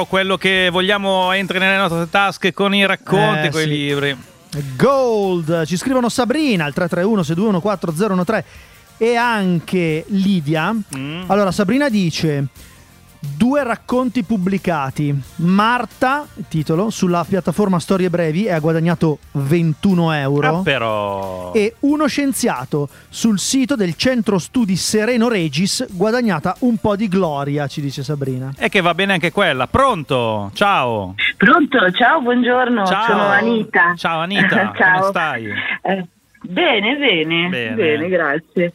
quello che vogliamo entri nelle nostre tasche con i racconti, Eh, con i sì. libri. Gold, ci scrivono Sabrina al 331 621 4013 e anche Lidia. Mm. Allora Sabrina dice due racconti pubblicati. Marta, titolo, sulla piattaforma Storie Brevi e ha guadagnato 21 euro. Ah, però. E uno scienziato sul sito del centro studi Sereno Regis, guadagnata un po' di gloria, ci dice Sabrina. E che va bene anche quella. Pronto? Ciao. Pronto, ciao, buongiorno, Ciao. sono Anita. Ciao Anita, Ciao. come stai? Eh, bene, bene, Bene. bene, grazie.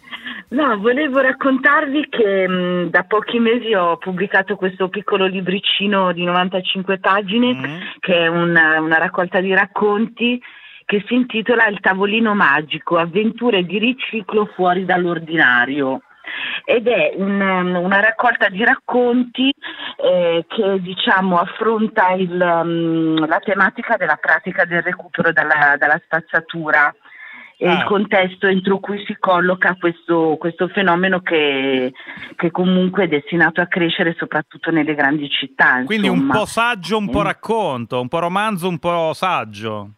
No, volevo raccontarvi che mh, da pochi mesi ho pubblicato questo piccolo libricino di 95 pagine, Mm. che è una, una raccolta di racconti che si intitola Il tavolino magico, avventure di riciclo fuori dall'ordinario. Ed è un, um, una raccolta di racconti eh, che diciamo affronta il, um, la tematica della pratica del recupero dalla, dalla spazzatura e Ah. il contesto entro cui si colloca questo, questo fenomeno che, che comunque è destinato a crescere soprattutto nelle grandi città. Quindi un po' saggio, un po' Mm. racconto, un po' romanzo, un po' saggio.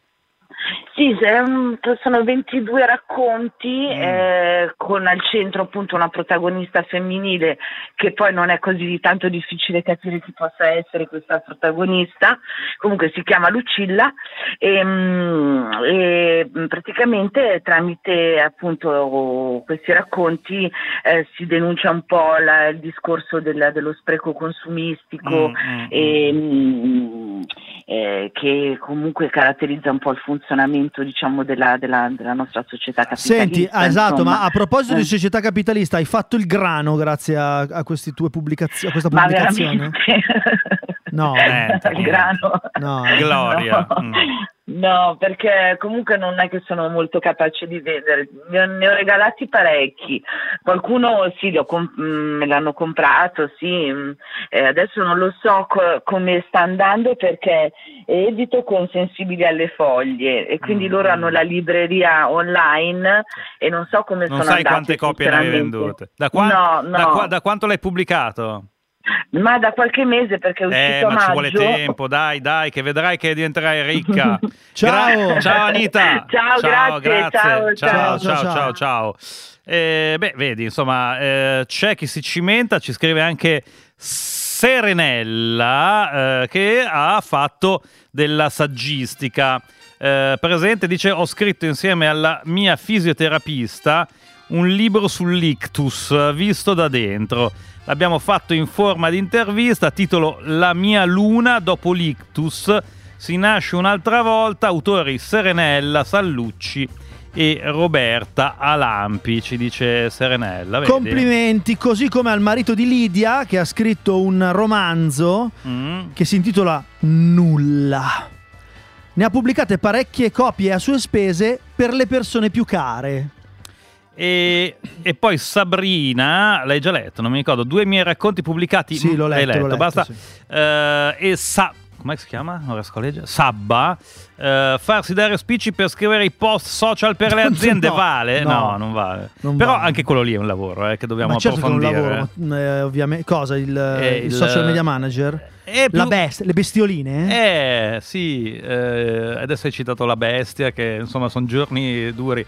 Sì, mm, sono 22 racconti Mm. eh, con al centro appunto una protagonista femminile che poi non è così tanto difficile capire chi possa essere questa protagonista, comunque si chiama Lucilla e, mm, e, mm, praticamente tramite appunto questi racconti eh, si denuncia un po' la- il discorso del- dello spreco consumistico Mm, mm, e, eh, che comunque caratterizza un po' il funzionamento diciamo della, della- della nostra società capitalista. Senti, ah, esatto, ma a proposito Eh. di società capitalista, hai fatto il grano grazie a, a queste tue pubblicazio- a questa pubblicazione? No, Niente, il grano. no. Gloria. No. Mm. No, perché comunque non è che sono molto capace di vendere, ne ho, ne ho regalati parecchi, qualcuno sì, li ho com- mm, me l'hanno comprato, sì, mm, eh, adesso non lo so co- come sta andando perché edito con sensibili alle foglie e quindi Mm. loro hanno la libreria online e non so come Non sono sai andati. quante copie ne hai vendute. Da, quan- No, no. da qua- da quanto l'hai pubblicato? Ma da qualche mese perché è uscito Eh, ma ci vuole maggio. tempo, dai, dai, che vedrai che diventerai ricca. Ciao. Gra- ciao Anita. Ciao, grazie, ciao, ciao, ciao. ciao, Ciao, ciao, ciao. Eh, beh, vedi, insomma, eh, c'è chi si cimenta, ci scrive anche Serenella eh, che ha fatto della saggistica. Eh, presente, dice, ho scritto insieme alla mia fisioterapista un libro sull'ictus visto da dentro. L'abbiamo fatto in forma di intervista, titolo La mia luna dopo l'ictus. Si nasce un'altra volta, autori Serenella, Sallucci e Roberta Alampi, ci dice Serenella. vedi? Complimenti, così come al marito di Lidia che ha scritto un romanzo Mm. che si intitola Nulla. Ne ha pubblicate parecchie copie a sue spese per le persone più care. E, e poi Sabrina, l'hai già letto, non mi ricordo, due miei racconti pubblicati. Sì, l'ho L'hai letto, letto, basta. sì. Eh, e Sa- come si chiama? Non riesco a leggere. Sabba, eh, farsi dare spicci per scrivere i post social per le aziende No, vale? No, no, non vale. non Però vale. anche quello lì è un lavoro eh, che dobbiamo Ma certo che è un approfondire. lavoro, ma, eh, ovviamente. Cosa? Il, Eh, il il- social media manager? Eh, più- La bestia, le bestioline? Eh, sì, eh, adesso hai citato la bestia, che insomma sono giorni duri eh,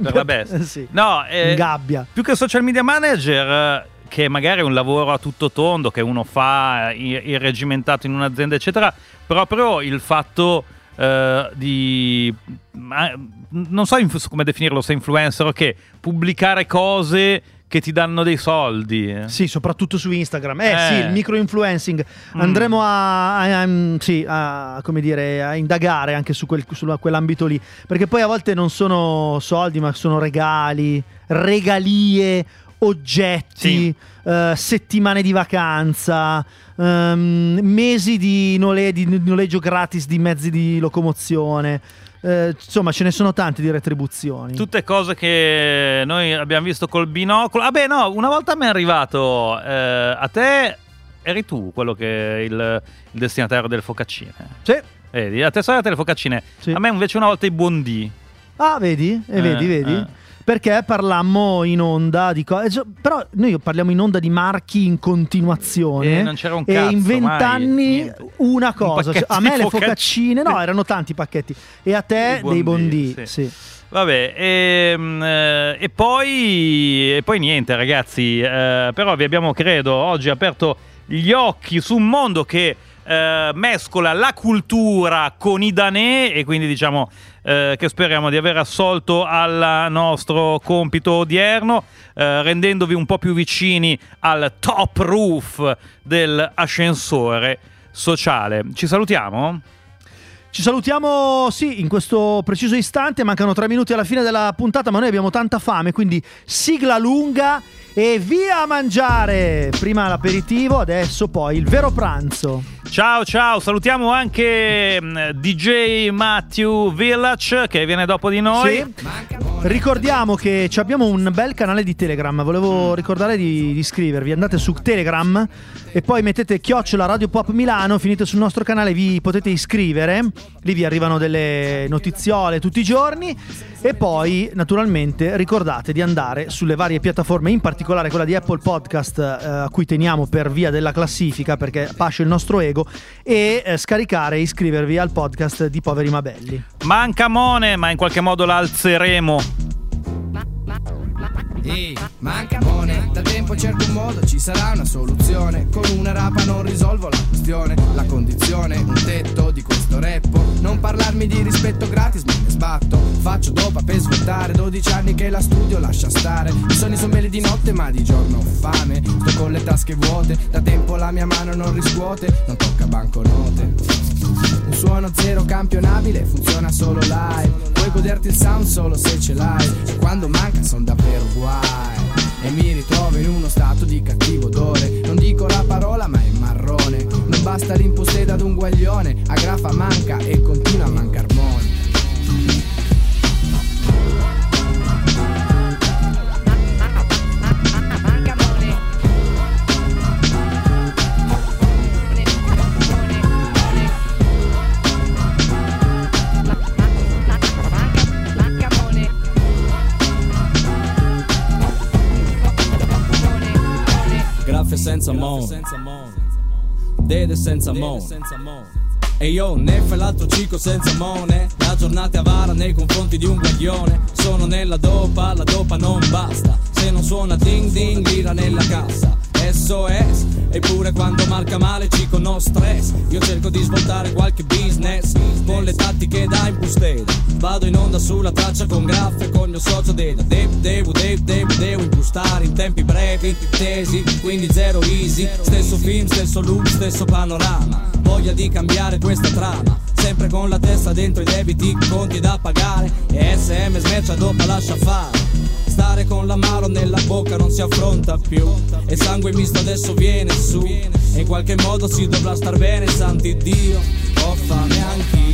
per la bestia. Sì. No, eh, In gabbia. più che social media manager, eh, che magari è un lavoro a tutto tondo, che uno fa eh, ir- irregimentato in un'azienda, eccetera, proprio il fatto eh, di... non so come definirlo, se influencer o che, pubblicare cose che ti danno dei soldi. Sì, soprattutto su Instagram. Eh, Eh. sì, il micro influencing. Mm. Andremo a, a- a- sì, a- come dire, a indagare anche su, quel- su quell'ambito lì. Perché poi a volte non sono soldi, ma sono regali, regalie, oggetti, eh, settimane di vacanza, ehm, mesi di, nole- di noleggio gratis di mezzi di locomozione. Eh, insomma, ce ne sono tante di retribuzioni. Tutte cose che noi abbiamo visto col binocolo. Vabbè, no, una volta mi è arrivato eh, a te. Eri tu quello che è il, il destinatario delle focaccine. Sì. Vedi, a te sono le focaccine. Sì. A me invece una volta i buondì. Ah, vedi? E Eh, vedi, vedi? eh. Perché parlammo in onda di cose. Però noi parliamo in onda di marchi in continuazione. E non c'era un E cazzo, in mai, vent'anni una cosa. Cioè, pacchetto a me le focacci- focaccine, no, erano tanti pacchetti. E a te dei bondi. sì. Sì. Vabbè, ehm, eh, e, poi, e poi niente ragazzi, eh, però vi abbiamo credo oggi aperto gli occhi su un mondo che eh, mescola la cultura con i danè e quindi diciamo eh, che speriamo di aver assolto al nostro compito odierno, eh, rendendovi un po' più vicini al top roof dell'ascensore sociale. Ci salutiamo? Ci salutiamo, sì, in questo preciso istante. Mancano tre minuti alla fine della puntata, ma noi abbiamo tanta fame, quindi sigla lunga e via a mangiare. Prima l'aperitivo, adesso poi il vero pranzo. Ciao ciao, salutiamo anche mm, DJ Matthew Village che viene dopo di noi. Sì. Ricordiamo che ci abbiamo un bel canale di Telegram. Volevo ricordare di, di iscrivervi. Andate su Telegram e poi mettete chiocciola Radio Pop Milano. Finite sul nostro canale, vi potete iscrivere. Lì vi arrivano delle notiziole tutti i giorni. E poi, naturalmente, ricordate di andare sulle varie piattaforme, in particolare quella di Apple Podcast, eh, a cui teniamo per via della classifica, perché pasce il nostro ego. e eh, scaricare e iscrivervi al podcast di Poveri ma Belli. Manca Mone, ma in qualche modo la alzeremo. Ehi, manca mone, da tempo cerco un modo, ci sarà una soluzione. Con una rapa non risolvo la questione. La condizione, un tetto di questo reppo. Non parlarmi di rispetto gratis, me ne sbatto. Faccio dopa per svuotare, 12 anni che la studio lascia stare. I sogni sono belli di notte, ma di giorno ho fame. Sto con le tasche vuote, da tempo la mia mano non riscuote, non tocca banconote. Un suono zero campionabile, funziona solo live. Puoi goderti il sound solo se ce l'hai. E quando manca son davvero guai. E mi ritrovo in uno stato di cattivo odore. Non dico la parola, ma è marrone. Non basta l'imposteda ad un guaglione. A grafa manca e continua a mancar senza mo Dede senza mo E io Neffe l'altro cico senza mone La giornata è avara nei confronti di un guaglione. Sono nella dopa, la dopa non basta. Se non suona ding ding lira nella cassa. SOS Eppure quando marca male cico no stress. Io cerco di svoltare qualche business. Con le tattiche da impusteda Vado in onda sulla traccia con graffe Con mio socio Deda Devo, devo, devo, devo, devo impostare in tempi brevi Tesi, quindi zero easy. Stesso film, stesso look, stesso panorama. Voglia di cambiare questa trama. Sempre con la testa dentro i debiti, conti da pagare. E SM smercia dopo lascia fare Stare con l'amaro nella bocca non si affronta più. E sangue misto adesso viene su. E in qualche modo si dovrà star bene, santi Dio. Ho fame anch'io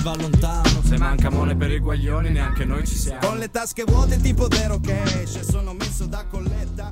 si va lontano. Se manca mone per il guaglione neanche noi ci siamo. Con le tasche vuote tipo zero cash Sono messo da colletta